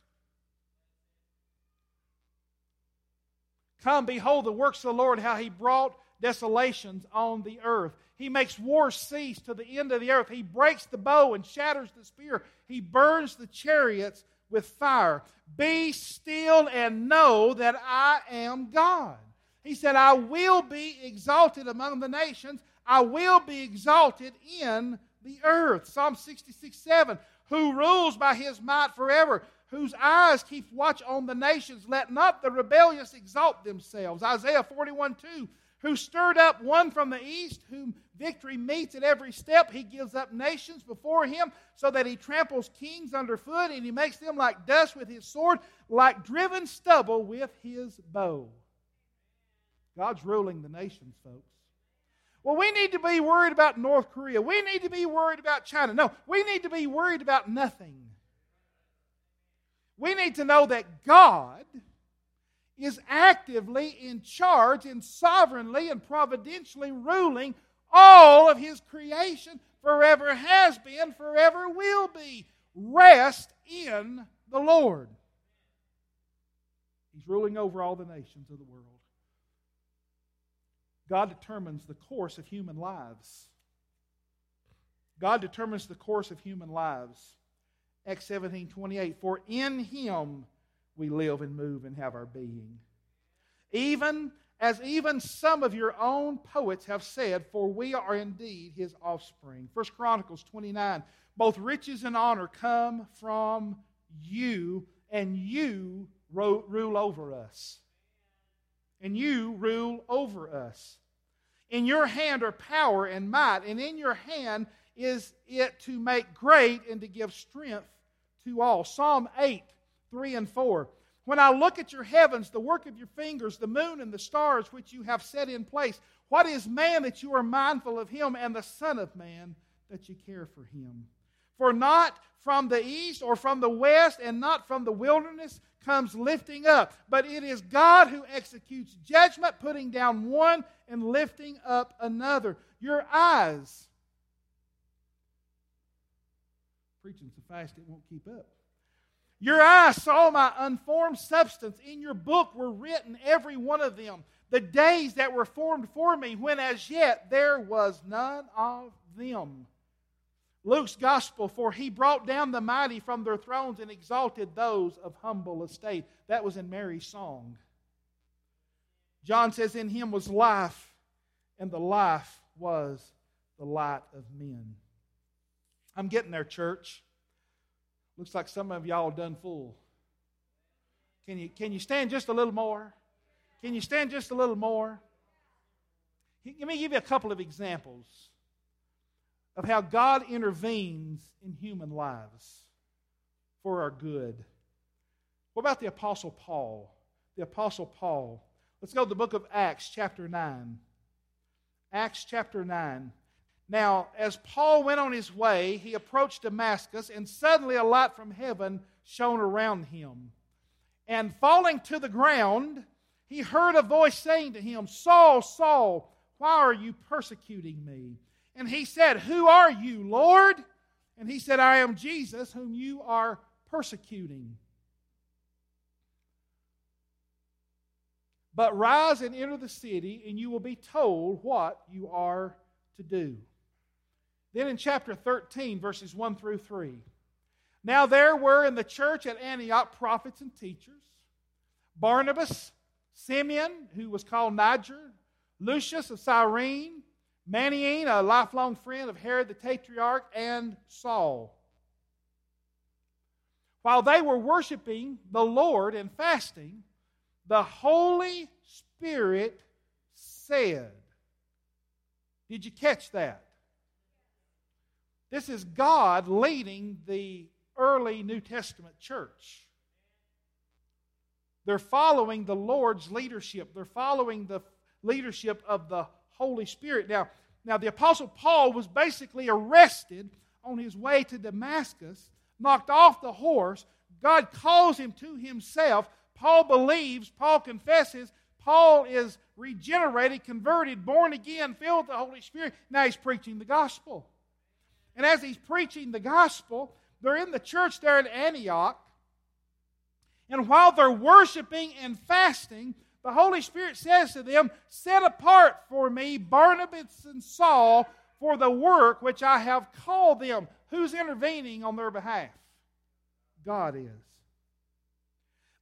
Come, behold the works of the Lord, how he brought desolations on the earth. He makes war cease to the end of the earth. He breaks the bow and shatters the spear. He burns the chariots with fire. Be still and know that I am God. He said, I will be exalted among the nations. I will be exalted in the earth. Psalm 66 7. Who rules by his might forever, whose eyes keep watch on the nations. Let not the rebellious exalt themselves. Isaiah 41 2. Who stirred up one from the east, whom victory meets at every step. He gives up nations before him, so that he tramples kings underfoot, and he makes them like dust with his sword, like driven stubble with his bow. God's ruling the nations, folks. Well, we need to be worried about North Korea. We need to be worried about China. No, we need to be worried about nothing. We need to know that God is actively in charge and sovereignly and providentially ruling all of His creation forever has been, forever will be. Rest in the Lord. He's ruling over all the nations of the world. God determines the course of human lives. God determines the course of human lives. Acts 17 28. For in him we live and move and have our being. Even as even some of your own poets have said, for we are indeed his offspring. 1 Chronicles 29. Both riches and honor come from you, and you rule over us and you rule over us. In your hand are power and might, and in your hand is it to make great and to give strength to all. Psalm 8, 3 and 4. When I look at your heavens, the work of your fingers, the moon and the stars which you have set in place, what is man that you are mindful of him, and the Son of Man that you care for him? For not from the east or from the west, and not from the wilderness comes lifting up, but it is God who executes judgment, putting down one and lifting up another. Your eyes, preaching so fast it won't keep up. Your eyes saw my unformed substance. In your book were written, every one of them, the days that were formed for me, when as yet there was none of them. Luke's gospel, for he brought down the mighty from their thrones and exalted those of humble estate. That was in Mary's song. John says, In him was life, and the life was the light of men. I'm getting there, church. Looks like some of y'all done full. Can you, can you stand just a little more? Can you stand just a little more? Let me give you a couple of examples of how God intervenes in human lives for our good. What about the Apostle Paul? The Apostle Paul. Let's go to the book of Acts, chapter 9. Acts chapter 9. Now, as Paul went on his way, he approached Damascus, and suddenly a light from heaven shone around him. And falling to the ground, he heard a voice saying to him, Saul, Saul, why are you persecuting me? And he said, Who are you, Lord? And he said, I am Jesus, whom you are persecuting. But rise and enter the city, and you will be told what you are to do. Then in chapter 13, verses 1 through 3. Now there were in the church at Antioch prophets and teachers Barnabas, Simeon, who was called Niger, Lucius of Cyrene, Manaen, a lifelong friend of Herod the Tetrarch, and Saul. While they were worshiping the Lord and fasting, the Holy Spirit said, Did you catch that? This is God leading the early New Testament church. They're following the Lord's leadership. They're following the leadership of the Holy Spirit. Now, now the Apostle Paul was basically arrested on his way to Damascus, knocked off the horse. God calls him to himself. Paul believes, Paul confesses, Paul is regenerated, converted, born again, filled with the Holy Spirit. Now he's preaching the gospel. And as he's preaching the gospel, they're in the church there in Antioch. And while they're worshiping and fasting, the Holy Spirit says to them, Set apart for me Barnabas and Saul for the work which I have called them. Who's intervening on their behalf? God is.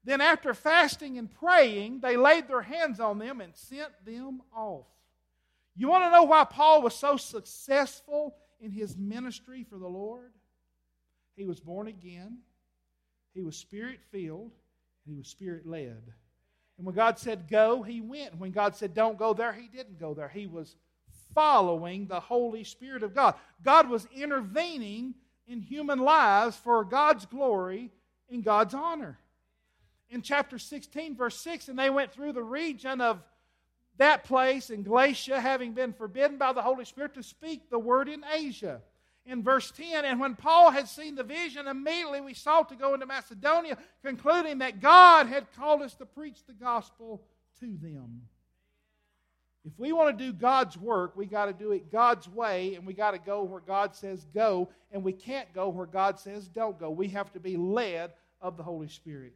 Then, after fasting and praying, they laid their hands on them and sent them off. You want to know why Paul was so successful in his ministry for the Lord? He was born again, he was spirit filled, he was spirit led. And when God said go, he went. When God said don't go there, he didn't go there. He was following the Holy Spirit of God. God was intervening in human lives for God's glory and God's honor. In chapter 16, verse 6, and they went through the region of that place in Galatia, having been forbidden by the Holy Spirit to speak the word in Asia. In verse 10, and when Paul had seen the vision, immediately we sought to go into Macedonia, concluding that God had called us to preach the gospel to them. If we want to do God's work, we got to do it God's way, and we got to go where God says go, and we can't go where God says don't go. We have to be led of the Holy Spirit.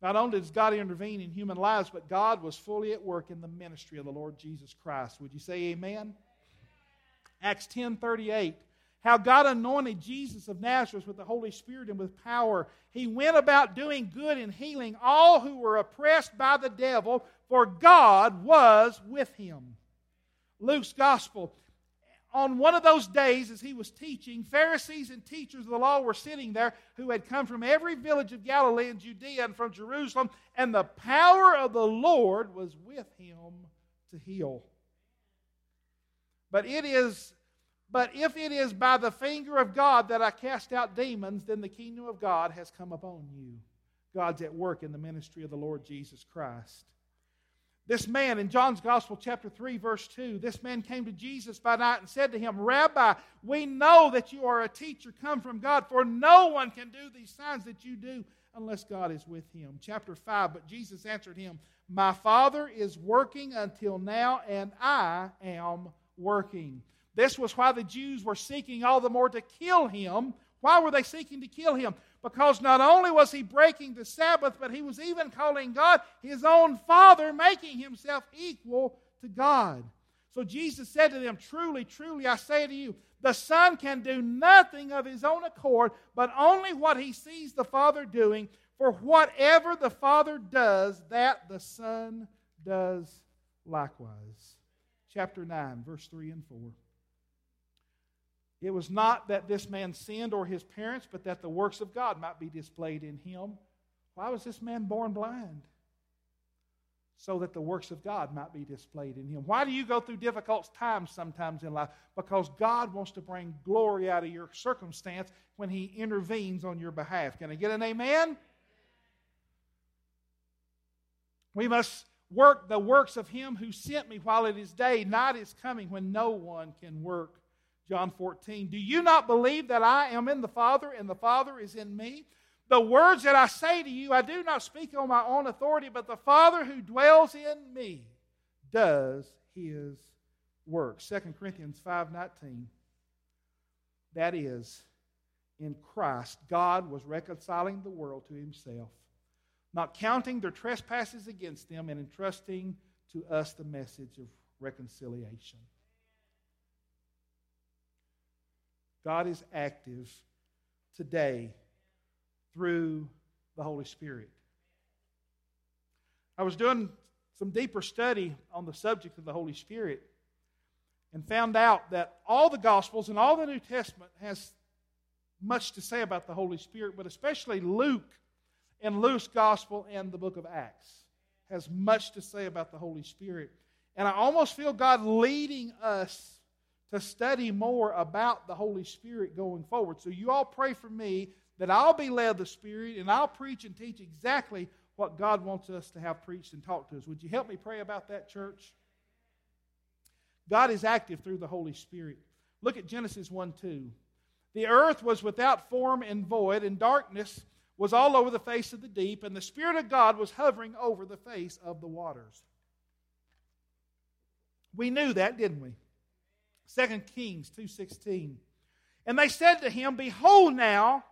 Not only does God intervene in human lives, but God was fully at work in the ministry of the Lord Jesus Christ. Would you say amen? Acts 10 38. How God anointed Jesus of Nazareth with the Holy Spirit and with power. He went about doing good and healing all who were oppressed by the devil, for God was with him. Luke's Gospel on one of those days, as he was teaching, Pharisees and teachers of the law were sitting there who had come from every village of Galilee and Judea and from Jerusalem, and the power of the Lord was with him to heal. But it is but if it is by the finger of God that I cast out demons, then the kingdom of God has come upon you. God's at work in the ministry of the Lord Jesus Christ. This man in John's Gospel, chapter 3, verse 2, this man came to Jesus by night and said to him, Rabbi, we know that you are a teacher come from God, for no one can do these signs that you do unless God is with him. Chapter 5, but Jesus answered him, My Father is working until now, and I am working. This was why the Jews were seeking all the more to kill him. Why were they seeking to kill him? because not only was he breaking the Sabbath, but he was even calling God his own Father, making himself equal to God. So Jesus said to them, Truly, truly, I say to you, the Son can do nothing of his own accord, but only what he sees the Father doing. For whatever the Father does, that the Son does likewise. Chapter 9, verse 3 and 4. It was not that this man sinned or his parents, but that the works of God might be displayed in him. Why was this man born blind? So that the works of God might be displayed in him. Why do you go through difficult times sometimes in life? Because God wants to bring glory out of your circumstance when he intervenes on your behalf. Can I get an amen? We must work the works of him who sent me while it is day. Night is coming when no one can work. John 14. Do you not believe that I am in the Father and the Father is in me? The words that I say to you, I do not speak on my own authority, but the Father who dwells in me does his work. 2 Corinthians 5:19. That is, in Christ, God was reconciling the world to himself not counting their trespasses against them, and entrusting to us the message of reconciliation. God is active today through the Holy Spirit. I was doing some deeper study on the subject of the Holy Spirit and found out that all the Gospels and all the New Testament has much to say about the Holy Spirit, but especially Luke and Luke's gospel and the book of Acts has much to say about the Holy Spirit. And I almost feel God leading us to study more about the Holy Spirit going forward. So you all pray for me that I'll be led of the Spirit and I'll preach and teach exactly what God wants us to have preached and taught to us. Would you help me pray about that, church? God is active through the Holy Spirit. Look at Genesis 1 2. The earth was without form and void, and darkness was all over the face of the deep, and the Spirit of God was hovering over the face of the waters. We knew that, didn't we? 2 Kings 2:16. And they said to him, Behold now,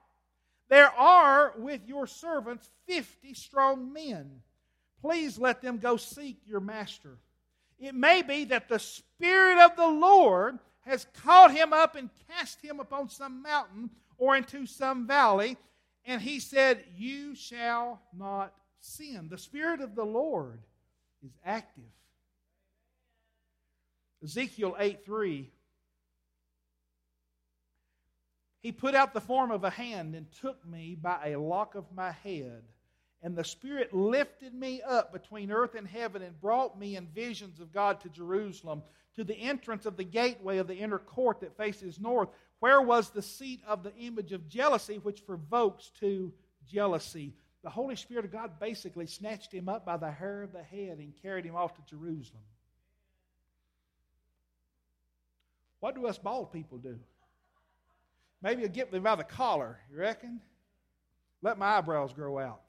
there are with your servants fifty strong men. Please let them go seek your master. It may be that the Spirit of the Lord has caught him up and cast him upon some mountain or into some valley and he said, You shall not sin. The Spirit of the Lord is active. Ezekiel 8 3. He put out the form of a hand and took me by a lock of my head. And the Spirit lifted me up between earth and heaven and brought me in visions of God to Jerusalem, to the entrance of the gateway of the inner court that faces north, where was the seat of the image of jealousy which provokes to jealousy? The Holy Spirit of God basically snatched him up by the hair of the head and carried him off to Jerusalem. What do us bald people do? Maybe you'll get me by the collar, you reckon? Let my eyebrows grow out.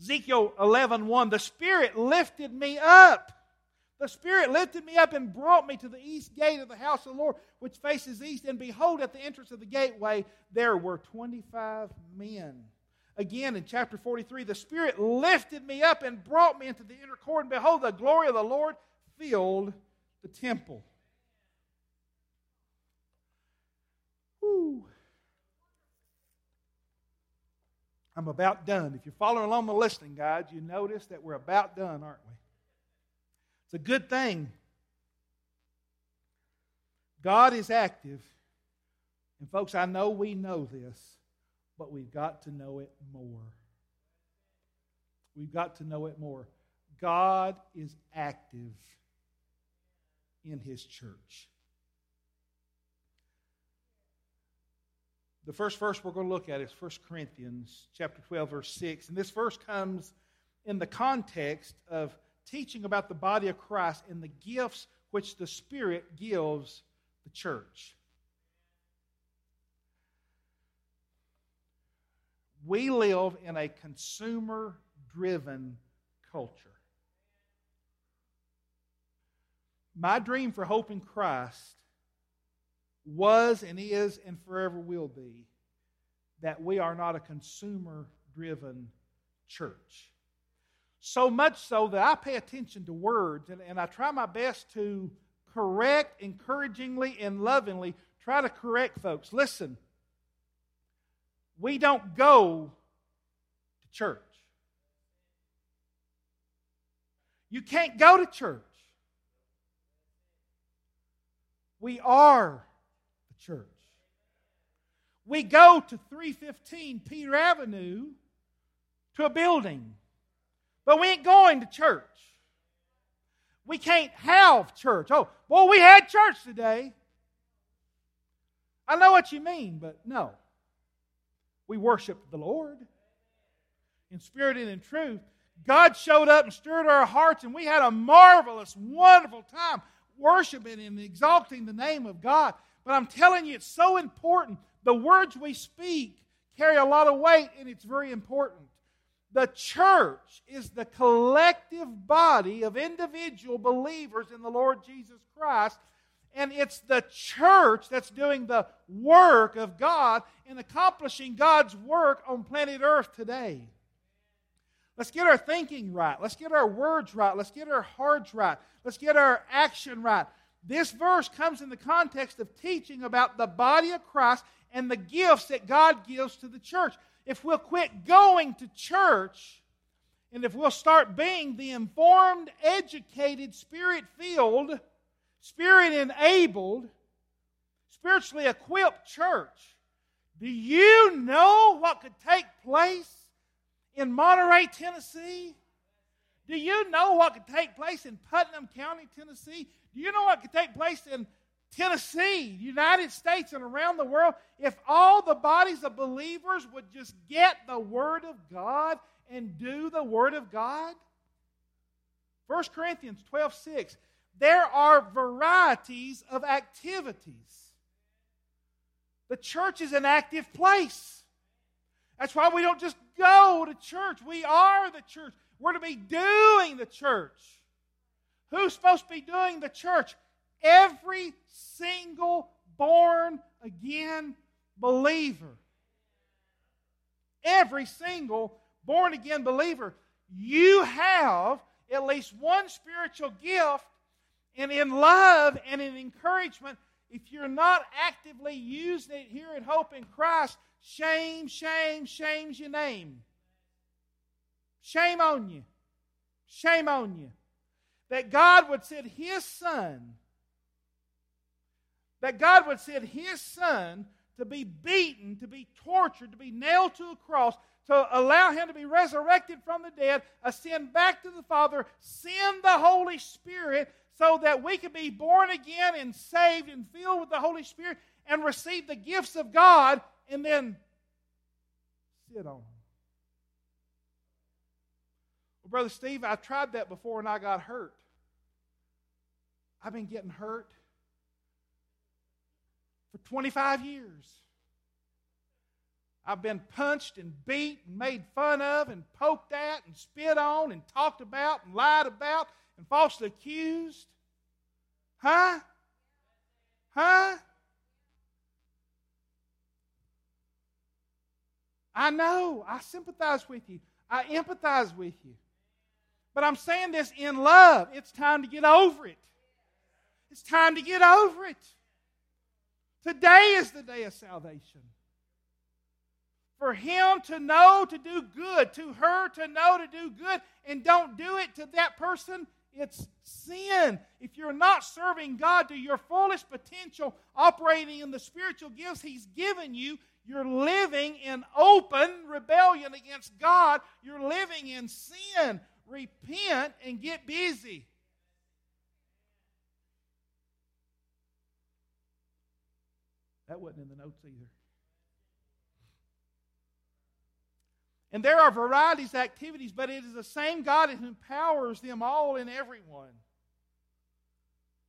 Ezekiel 11 1, the Spirit lifted me up the Spirit lifted me up and brought me to the east gate of the house of the Lord, which faces east. And behold, at the entrance of the gateway, there were 25 men. Again, in chapter 43, the Spirit lifted me up and brought me into the inner court. And behold, the glory of the Lord filled the temple. Whew. I'm about done. If you're following along the listening guide, you notice that we're about done, aren't we? It's a good thing. God is active. And, folks, I know we know this, but we've got to know it more. We've got to know it more. God is active in His church. The first verse we're going to look at is 1 Corinthians chapter 12 verse 6 and this verse comes in the context of teaching about the body of Christ and the gifts which the Spirit gives the church. We live in a consumer driven culture. My dream for Hope in Christ was and is and forever will be that we are not a consumer driven church. So much so that I pay attention to words and, and I try my best to correct encouragingly and lovingly, try to correct folks. Listen, we don't go to church. You can't go to church. We are the church. We go to 315 Peter Avenue to a building, but we ain't going to church. We can't have church. Oh, well, we had church today. I know what you mean, but no. We worship the Lord in spirit and in truth. God showed up and stirred our hearts, and we had a marvelous, wonderful time worshiping and exalting the name of God. But I'm telling you, it's so important. The words we speak carry a lot of weight, and it's very important. The church is the collective body of individual believers in the Lord Jesus Christ. And it's the church that's doing the work of God in accomplishing God's work on planet Earth today. Let's get our thinking right. Let's get our words right. Let's get our hearts right. Let's get our action right. This verse comes in the context of teaching about the body of Christ and the gifts that God gives to the church. If we'll quit going to church and if we'll start being the informed, educated, spirit filled, spirit enabled, spiritually equipped church, do you know what could take place in Monterey, Tennessee? Do you know what could take place in Putnam County, Tennessee? Do you know what could take place in Tennessee, United States, and around the world if all the bodies of believers would just get the Word of God and do the Word of God? 1 Corinthians 12 6. There are varieties of activities. The church is an active place. That's why we don't just go to church. We are the church. We're to be doing the church. Who's supposed to be doing the church? Every single born again believer. Every single born again believer. You have at least one spiritual gift, and in love and in encouragement, if you're not actively using it here at Hope in Christ, shame, shame, shame's your name. Shame on you. Shame on you. That God would send His Son, that God would send His Son to be beaten, to be tortured, to be nailed to a cross, to allow Him to be resurrected from the dead, ascend back to the Father, send the Holy Spirit so that we can be born again and saved and filled with the Holy Spirit and receive the gifts of God and then sit on them. Well, Brother Steve, I tried that before and I got hurt. I've been getting hurt for 25 years. I've been punched and beat and made fun of and poked at and spit on and talked about and lied about and falsely accused. Huh? Huh? I know. I sympathize with you. I empathize with you. But I'm saying this in love. It's time to get over it. It's time to get over it. Today is the day of salvation. For him to know to do good, to her to know to do good, and don't do it to that person, it's sin. If you're not serving God to your fullest potential, operating in the spiritual gifts He's given you, you're living in open rebellion against God. You're living in sin repent, and get busy. That wasn't in the notes either. And there are varieties of activities, but it is the same God who empowers them all and everyone.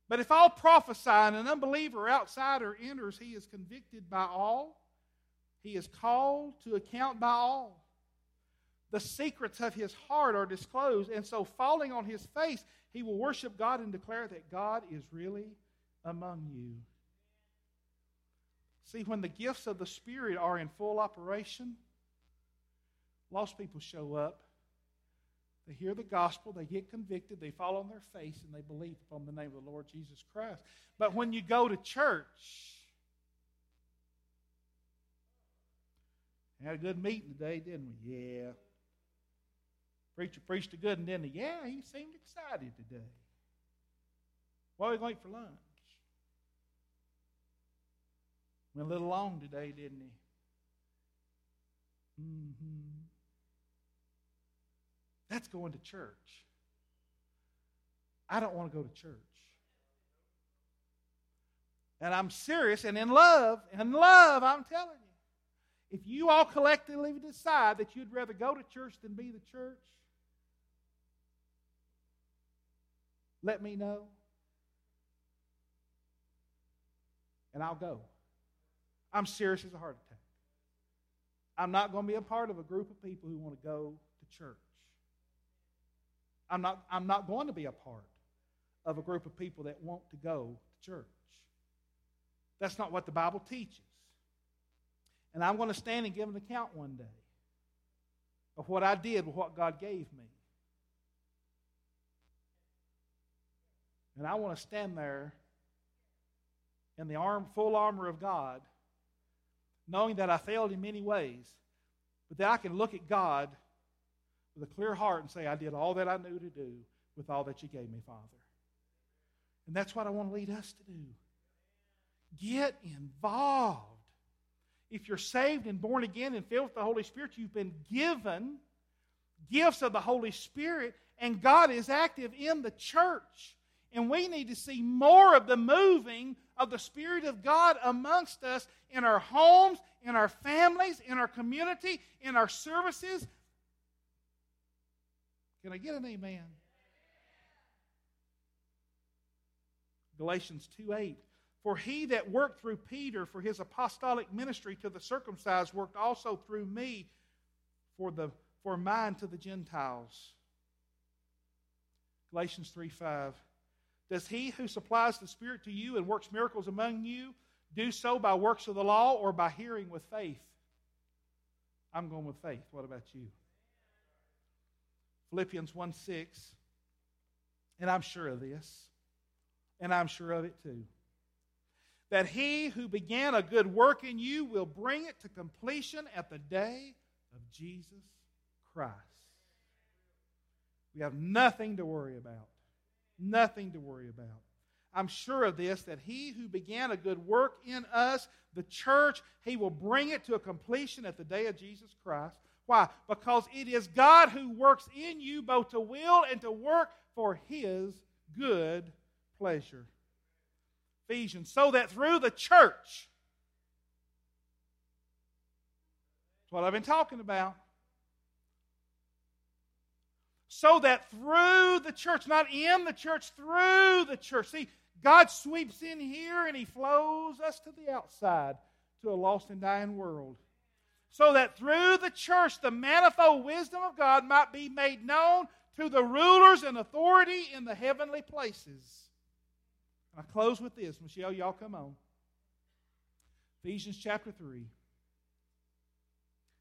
But if all prophesy and an unbeliever outsider enters, he is convicted by all. He is called to account by all the secrets of his heart are disclosed. And so, falling on his face, he will worship God and declare that God is really among you. See, when the gifts of the Spirit are in full operation, lost people show up. They hear the gospel, they get convicted, they fall on their face, and they believe upon the name of the Lord Jesus Christ. But when you go to church, had a good meeting today, didn't we? Yeah. Preacher preached a good, and then the, yeah, he seemed excited today. What are we going for lunch? Went a little long today, didn't he? Mm-hmm. That's going to church. I don't want to go to church. And I'm serious and in love, in love, I'm telling you. If you all collectively decide that you'd rather go to church than be the church, let me know. And I'll go. I'm serious as a heart attack. I'm not going to be a part of a group of people who want to go to church. I'm not, I'm not going to be a part of a group of people that want to go to church. That's not what the Bible teaches. And I'm going to stand and give an account one day of what I did with what God gave me. And I want to stand there in the arm, full armor of God, knowing that I failed in many ways, but that I can look at God with a clear heart and say, I did all that I knew to do with all that you gave me, Father. And that's what I want to lead us to do. Get involved. If you're saved and born again and filled with the Holy Spirit, you've been given gifts of the Holy Spirit, and God is active in the church. And we need to see more of the moving of the Spirit of God amongst us in our homes, in our families, in our community, in our services. Can I get an amen? Galatians 2 8. For he that worked through Peter for his apostolic ministry to the circumcised worked also through me for, the, for mine to the Gentiles. Galatians 3 5. Does he who supplies the Spirit to you and works miracles among you do so by works of the law or by hearing with faith? I'm going with faith. What about you? Philippians 1 6. And I'm sure of this, and I'm sure of it too. That he who began a good work in you will bring it to completion at the day of Jesus Christ. We have nothing to worry about. Nothing to worry about. I'm sure of this that he who began a good work in us, the church, he will bring it to a completion at the day of Jesus Christ. Why? Because it is God who works in you both to will and to work for his good pleasure. Ephesians, so that through the church, that's what I've been talking about so that through the church, not in the church, through the church. See, God sweeps in here and He flows us to the outside to a lost and dying world. So that through the church, the manifold wisdom of God might be made known to the rulers and authority in the heavenly places. And I close with this. Michelle, y'all come on. Ephesians chapter 3.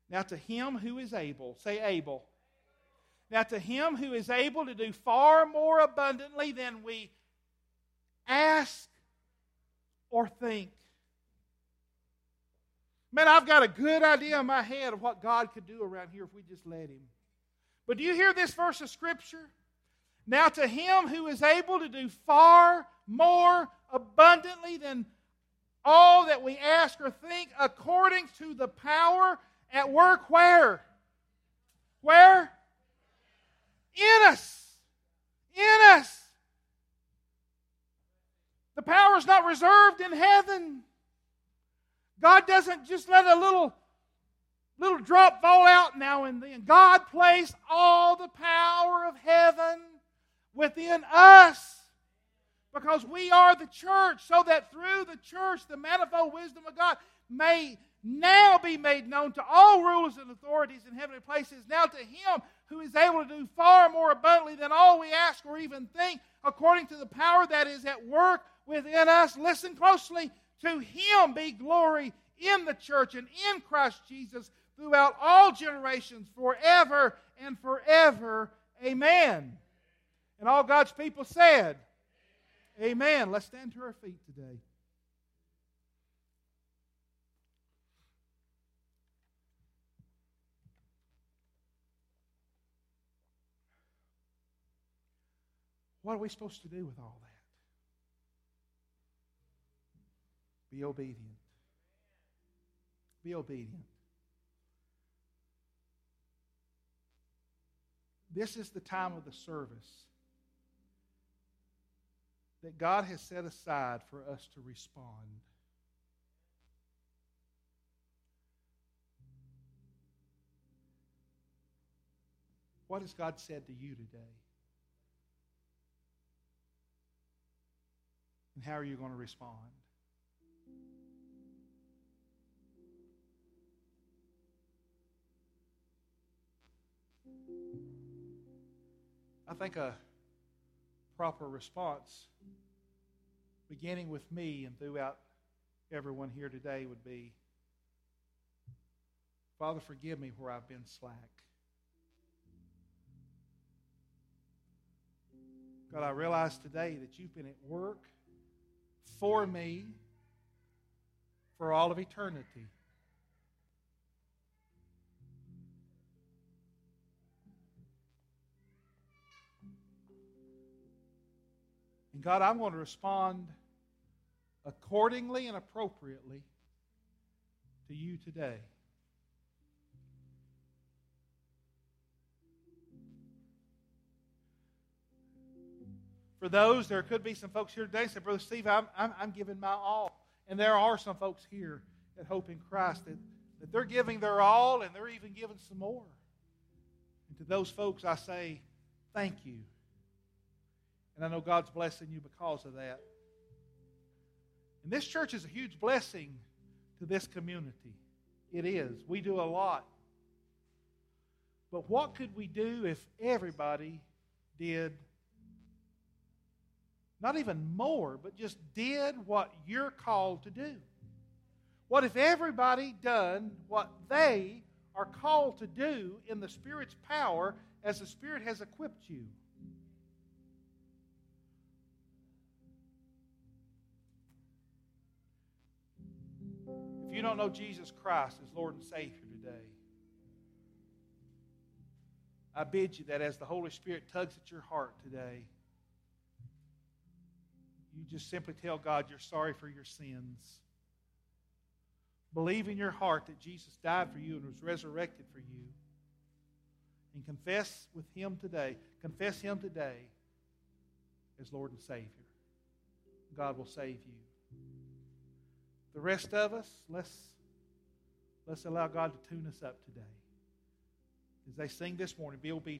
Now, to him who is able, say able now, to him who is able to do far more abundantly than we ask or think. Man, I've got a good idea in my head of what God could do around here if we just let him. But do you hear this verse of Scripture? Now, to him who is able to do far more abundantly than all that we ask or think, according to the power at work, where? Where? In us. In us. The power is not reserved in heaven. God doesn't just let a little little drop fall out now and then. God placed all the power of heaven within us because we are the church, so that through the church the manifold wisdom of God may now be made known to all rulers and authorities in heavenly places. Now to him who is able to do far more abundantly than all we ask or even think, according to the power that is at work within us. Listen closely. To him be glory in the church and in Christ Jesus throughout all generations, forever and forever. Amen. And all God's people said, Amen. Let's stand to our feet today. What are we supposed to do with all that? Be obedient. Be obedient. This is the time of the service that God has set aside for us to respond. What has God said to you today? And how are you going to respond? I think a proper response, beginning with me and throughout everyone here today, would be Father, forgive me where I've been slack. God, I realize today that you've been at work for me for all of eternity. And God, I'm going to respond accordingly and appropriately to you today. For those, there could be some folks here today say, Brother Steve, I'm, I'm, I'm giving my all. And there are some folks here at Hope in Christ that, that they're giving their all and they're even giving some more. And to those folks, I say, thank you. And I know God's blessing you because of that. And this church is a huge blessing to this community. It is. We do a lot. But what could we do if everybody did not even more, but just did what you're called to do? What if everybody done what they are called to do in the Spirit's power as the Spirit has equipped you? If you don't know Jesus Christ as Lord and Savior today, I bid you that as the Holy Spirit tugs at your heart today, you just simply tell God you're sorry for your sins. Believe in your heart that Jesus died for you and was resurrected for you. And confess with Him today. Confess Him today as Lord and Savior. God will save you. The rest of us, let's, let's allow God to tune us up today. As they sing this morning, be obedient.